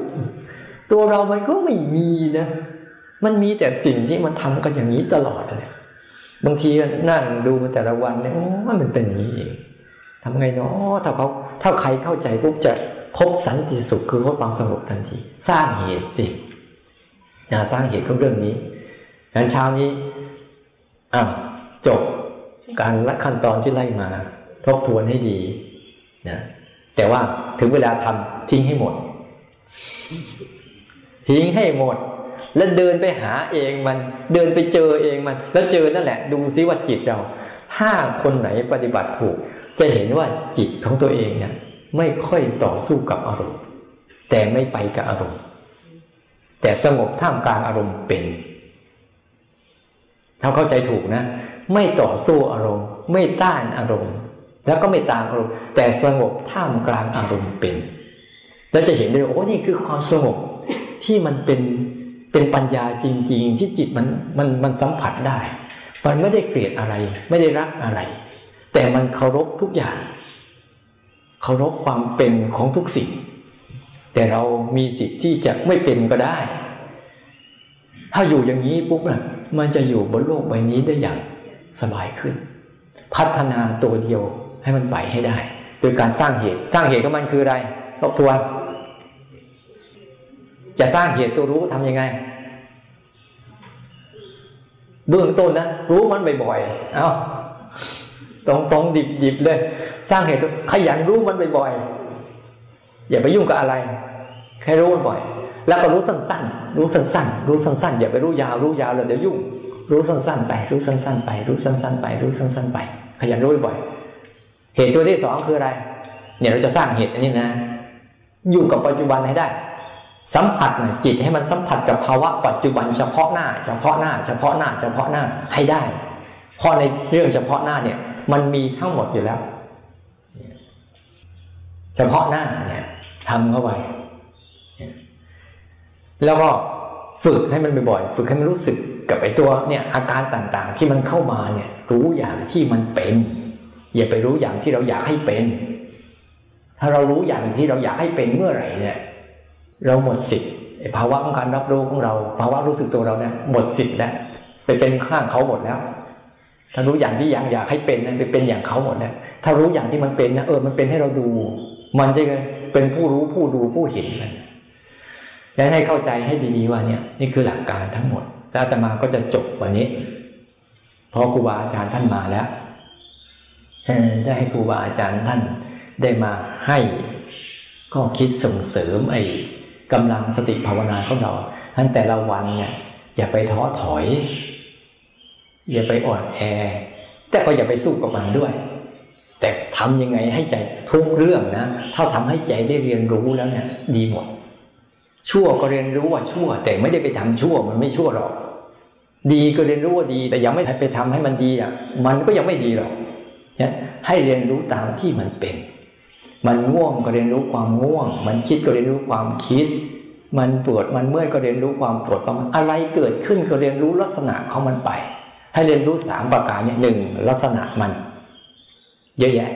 ตัวเรามันก็ไม่มีนะ มันมีแต่สิ่งที่มันทำกันอย่างนี้ตลอดเลยบางทีนั่งดูมันแต่ละวันเนี่ยโอ้มันเป็นอย่างนี้เองทำไงเนาะถ้าเขาถ้าใครเข้าใจปุ๊บจะพบสันติสุขคือพบความสงบทันที สร้างเหตุสินะสร้างเหตุของเรื่องนี้งั้นเช้านี้อ้าวจบการละขั้นตอนที่ไล่มา ทบทวนให้ดีนะแต่ว่าถึงเวลาทำทิ้งให้หมด ทิ้งให้หมด แล้วเดินไปหาเองมัน เดินไปเจอเองมัน แล้วเจอนั่นแหละ ดูซิว่าจิตเรา ถ้าคนไหนปฏิบัติถูก จะเห็นว่าจิตของตัวเองเนี่ยไม่ค่อยต่อสู้กับอารมณ์ แต่ไม่ไปกับอารมณ์ แต่สงบท่ามกลางอารมณ์เป็นถ้าเข้าใจถูกนะ ไม่ต่อสู้อารมณ์ ไม่ต้านอารมณ์ แล้วก็ไม่ตามอารมณ์ แต่สงบท่ามกลางอารมณ์เป็น แล้วจะเห็นได้โอ้นี่คือความสงบที่มันเป็น เป็นปัญญาจริง ๆ ที่จิตมันมันมันสัมผัสได้ มันไม่ได้เกลียดอะไร ไม่ได้รักอะไร แต่มันเคารพทุกอย่าง เคารพความเป็นของทุกสิ่ง แต่เรามีสิทธิ์ที่จะไม่เป็นก็ได้ ถ้าอยู่อย่างนี้ปุ๊บนะมันจะอยู่บนโลกใบนี้ได้อย่างสบายขึ้น พัฒนาตัวเดียวให้มันไปให้ได้ โดยการสร้างเหตุ สร้างเหตุของมันคืออะไรทบทวน จะสร้างเหตุตัวรู้ทํำยังไง เบื้องต้นนะรู้มันบ่อยๆเอาตรงตรงดิบดิบเลย สร้างเหตุขยันรู้มันบ่อยๆอย่าไปยุ่งกับอะไรแค่รู้มันบ่อย แล้วก็รู้สั้นๆ รู้สั้นๆ รู้สั้นๆ อย่าไปรู้ยาวรู้ยาวเลยเดี๋ยวยุ่ง รู้สั้นๆ ไป รู้สั้นๆ ไป รู้สั้นๆ ไป รู้สั้นๆ ไป ขยันรู้บ่อย เหตุตัวที่สองคืออะไร เนี่ยเราจะสร้างเหตุอันนี้นะ อยู่กับปัจจุบันให้ได้ สัมผัสนะจิตให้มันสัมผัสกับภาวะปัจจุบันเฉพาะหน้า เฉพาะหน้า เฉพาะหน้า เฉพาะหน้าให้ได้ เพราะในเรื่องเฉพาะหน้าเนี่ย มันมีทั้งหมดอยู่แล้ว เฉพาะหน้าเนี่ยทำเข้าไปแล้วก็ฝึกให้มันบ่อยๆฝึกให้มันรู้สึกกับไอ้ตัวเนี่ยอาการต่างๆ ที่มันเข้ามาเนี่ย รู้อย่างที่มันเป็น อย่าไปรู้อย่างที่เราอยากให้เป็น ถ้าเรารู้อย่างที่เราอยากให้เป็นเมื่อไหร่เนี่ย เราหมดสิทธิ์ภาวะของการรับรู้ของเรา ภาวะรู้สึกตัวเราเนี่ยหมดสิทธิ์แล้วไปเป็นข้างเขาหมดแล้ว ถ้ารู้อย่างที่อยังอยากให้เป็นนะไปเป็นอย่างเขาหมดเนี่ยถ้ารู้อย่างที่มันเป็นนะเออมันเป็นให้เราดู มันจะเป็นผู้รู้ผู้ดูผู้เห็นมันและให้เข้าใจให้ดีๆว่าเนี่ย นี่คือหลักการทั้งหมด แล้วแต่มาก็จะจบวันนี้พอครูบาอาจารย์ท่านมาแล้วได้ให้ครูบาอาจารย์ท่านได้มาให้ก็คิดส่งเสริมไอ้ กำลังสติภาวนาของเราทั้นแต่ละวันเนี่ยอย่าไปท้อถอย อย่าไปอ่อนแอ แต่ก็อย่าไปสู้กับมันด้วย แต่ทำยังไงให้ใจทุกเรื่องนะถ้าทำให้ใจได้เรียนรู้แล้วเนี่ยดีหมด ชั่วก็เรียนรู้ว่าชั่ว แต่ไม่ได้ไปทำชั่วมันไม่ชั่วหรอกดีก็เรียนรู้ว่าดี แต่ยังไม่ไปทำให้มันดีอะมันก็ยังไม่ดีหรอกเนี่ยให้เรียนรู้ตามที่มันเป็น มันง่วงก็เรียนรู้ความง่วง มันคิดก็เรียนรู้ความคิด มันปวดมันเมื่อยก็เรียนรู้ความปวดความอะไรเกิดขึ้นก็เรียนรู้ลักษณะของมันไป ให้เรียนรู้สามประการเนี่ยหนึ่งลักษณะมัน เยอะแยะ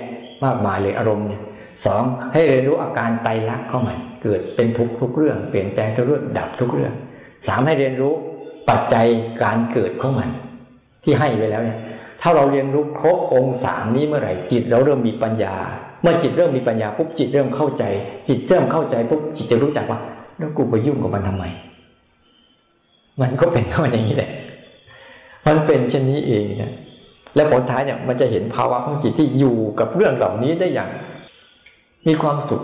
มากมายเลยอารมณ์เนี่ยสองให้เรียนรู้อาการไตรลักษณ์ของมัน เกิดเป็นทุกทุกเรื่อง เปลี่ยนแปลงทุกเรื่องดับทุกเรื่องสามให้เรียนรู้ปัจจัยการเกิดของมัน ที่ให้ไปแล้วเนี่ยถ้าเราเรียนรู้ครบองค์สามนี้เมื่อไหร่จิตเราเริ่มมีปัญญา เมื่อจิตเริ่มมีปัญญาปุ๊บจิตเริ่มเข้าใจ จิตเริ่มเข้าใจปุ๊บจิตจะรู้จักว่า แล้วกูไปยุ่งกับมันทำไม มันก็เป็นข้ออย่างนี้แหละ มันเป็นเช่นนี้เองนะและผลท้ายเนี่ยมันจะเห็นภาวะของจิตที่อยู่กับเรื่องเหล่านี้ได้อย่าง มีความสุข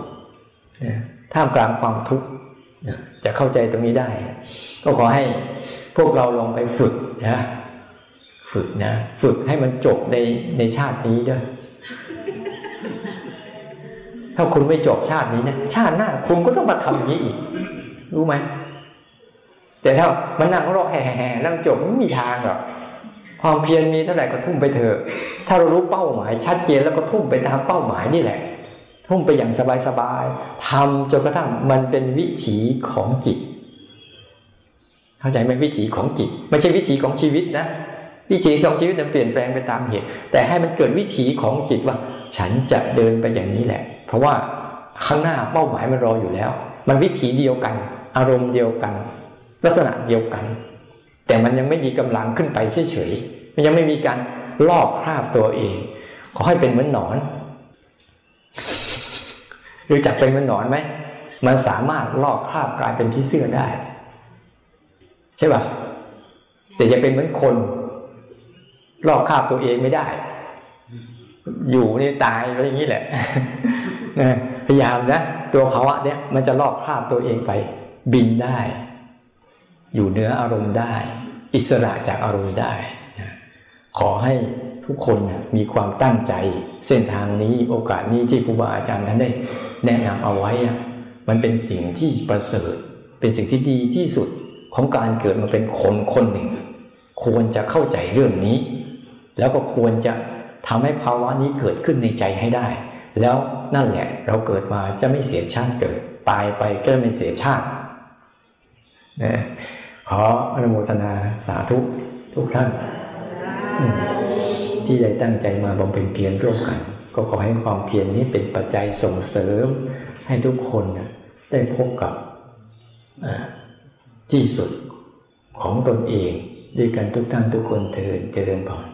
ท่ามกลางความทุกข์จะเข้าใจตรงนี้ได้ ก็ขอให้พวกเราลองไปฝึกนะ ฝึกนะ ฝึกให้มันจบในในชาตินี้ด้วย ถ้าคุณไม่จบชาตินี้เนะชาติหน้าคุณก็ต้องมาทำอย่างนี้อีก รู้ไหมแต่ถ้ามันนั่งรอแห่ๆนั่งจบไม่มีทางหรอกความเพียรมีเท่าไหร่ก็ทุ่มไปเถอะ ถ้าเรารู้เป้าหมายชัดเจนแล้วก็ทุ่มไปตามเป้าหมายนี่แหละ ทุ่มไปอย่างสบายๆทำจนกระทั่งมันเป็นวิถีของจิต เข้าใจไหมวิถีของจิต ไม่ใช่วิถีของชีวิตนะ วิถีของชีวิตมันเปลี่ยนแปลงไปตามเหตุ แต่ให้มันเกิดวิถีของจิตว่า ฉันจะเดินไปอย่างนี้แหละ เพราะว่าข้างหน้าเป้าหมายมันรออยู่แล้ว มันวิถีเดียวกัน อารมณ์เดียวกัน ลักษณะเดียวกัน แต่มันยังไม่มีกำลังขึ้นไปเฉยๆมันยังไม่มีการลอกคราบตัวเอง ขอให้เป็นเหมือนหนอนรู้จักเป็นเหมือนหนอนไหมมันสามารถลอกคราบกลายเป็นผีเสื้อได้ ใช่ป่ะแต่จะเป็นเหมือนคน ลอกคราบตัวเองไม่ได้ อยู่นี่ตายไปอย่างนี้แหละ พยายามนะ ตัวภาวะเนี้ยมันจะลอกคราบตัวเองไป บินได้ อยู่เหนืออารมณ์ได้ อิสระจากอารมณ์ได้ขอให้ทุกคนมีความตั้งใจ เส้นทางนี้โอกาสนี้ที่ครูบาอาจารย์ท่านได้ แนะนำเอาไว้มันเป็นสิ่งที่ประเสริฐ เป็นสิ่งที่ดีที่สุดของการเกิดมาเป็นคนคนหนึ่ง ควรจะเข้าใจเรื่องนี้ แล้วก็ควรจะทำให้ภาวะนี้เกิดขึ้นในใจให้ได้ แล้วนั่นแหละเราเกิดมาจะไม่เสียชาติเกิด ตายไปก็ไม่เสียชาตินะขออนุโมทนาสาธุทุกท่าน ที่ได้ตั้งใจมาบำเพ็ญเพียรร่วมกัน ก็ขอให้ความเพียรนี้เป็นปัจจัยส่งเสริม ให้ทุกคนได้พบกับที่สุดของตนเอง ด้วยกันทุกท่านทุกคนเถิดเจริญพร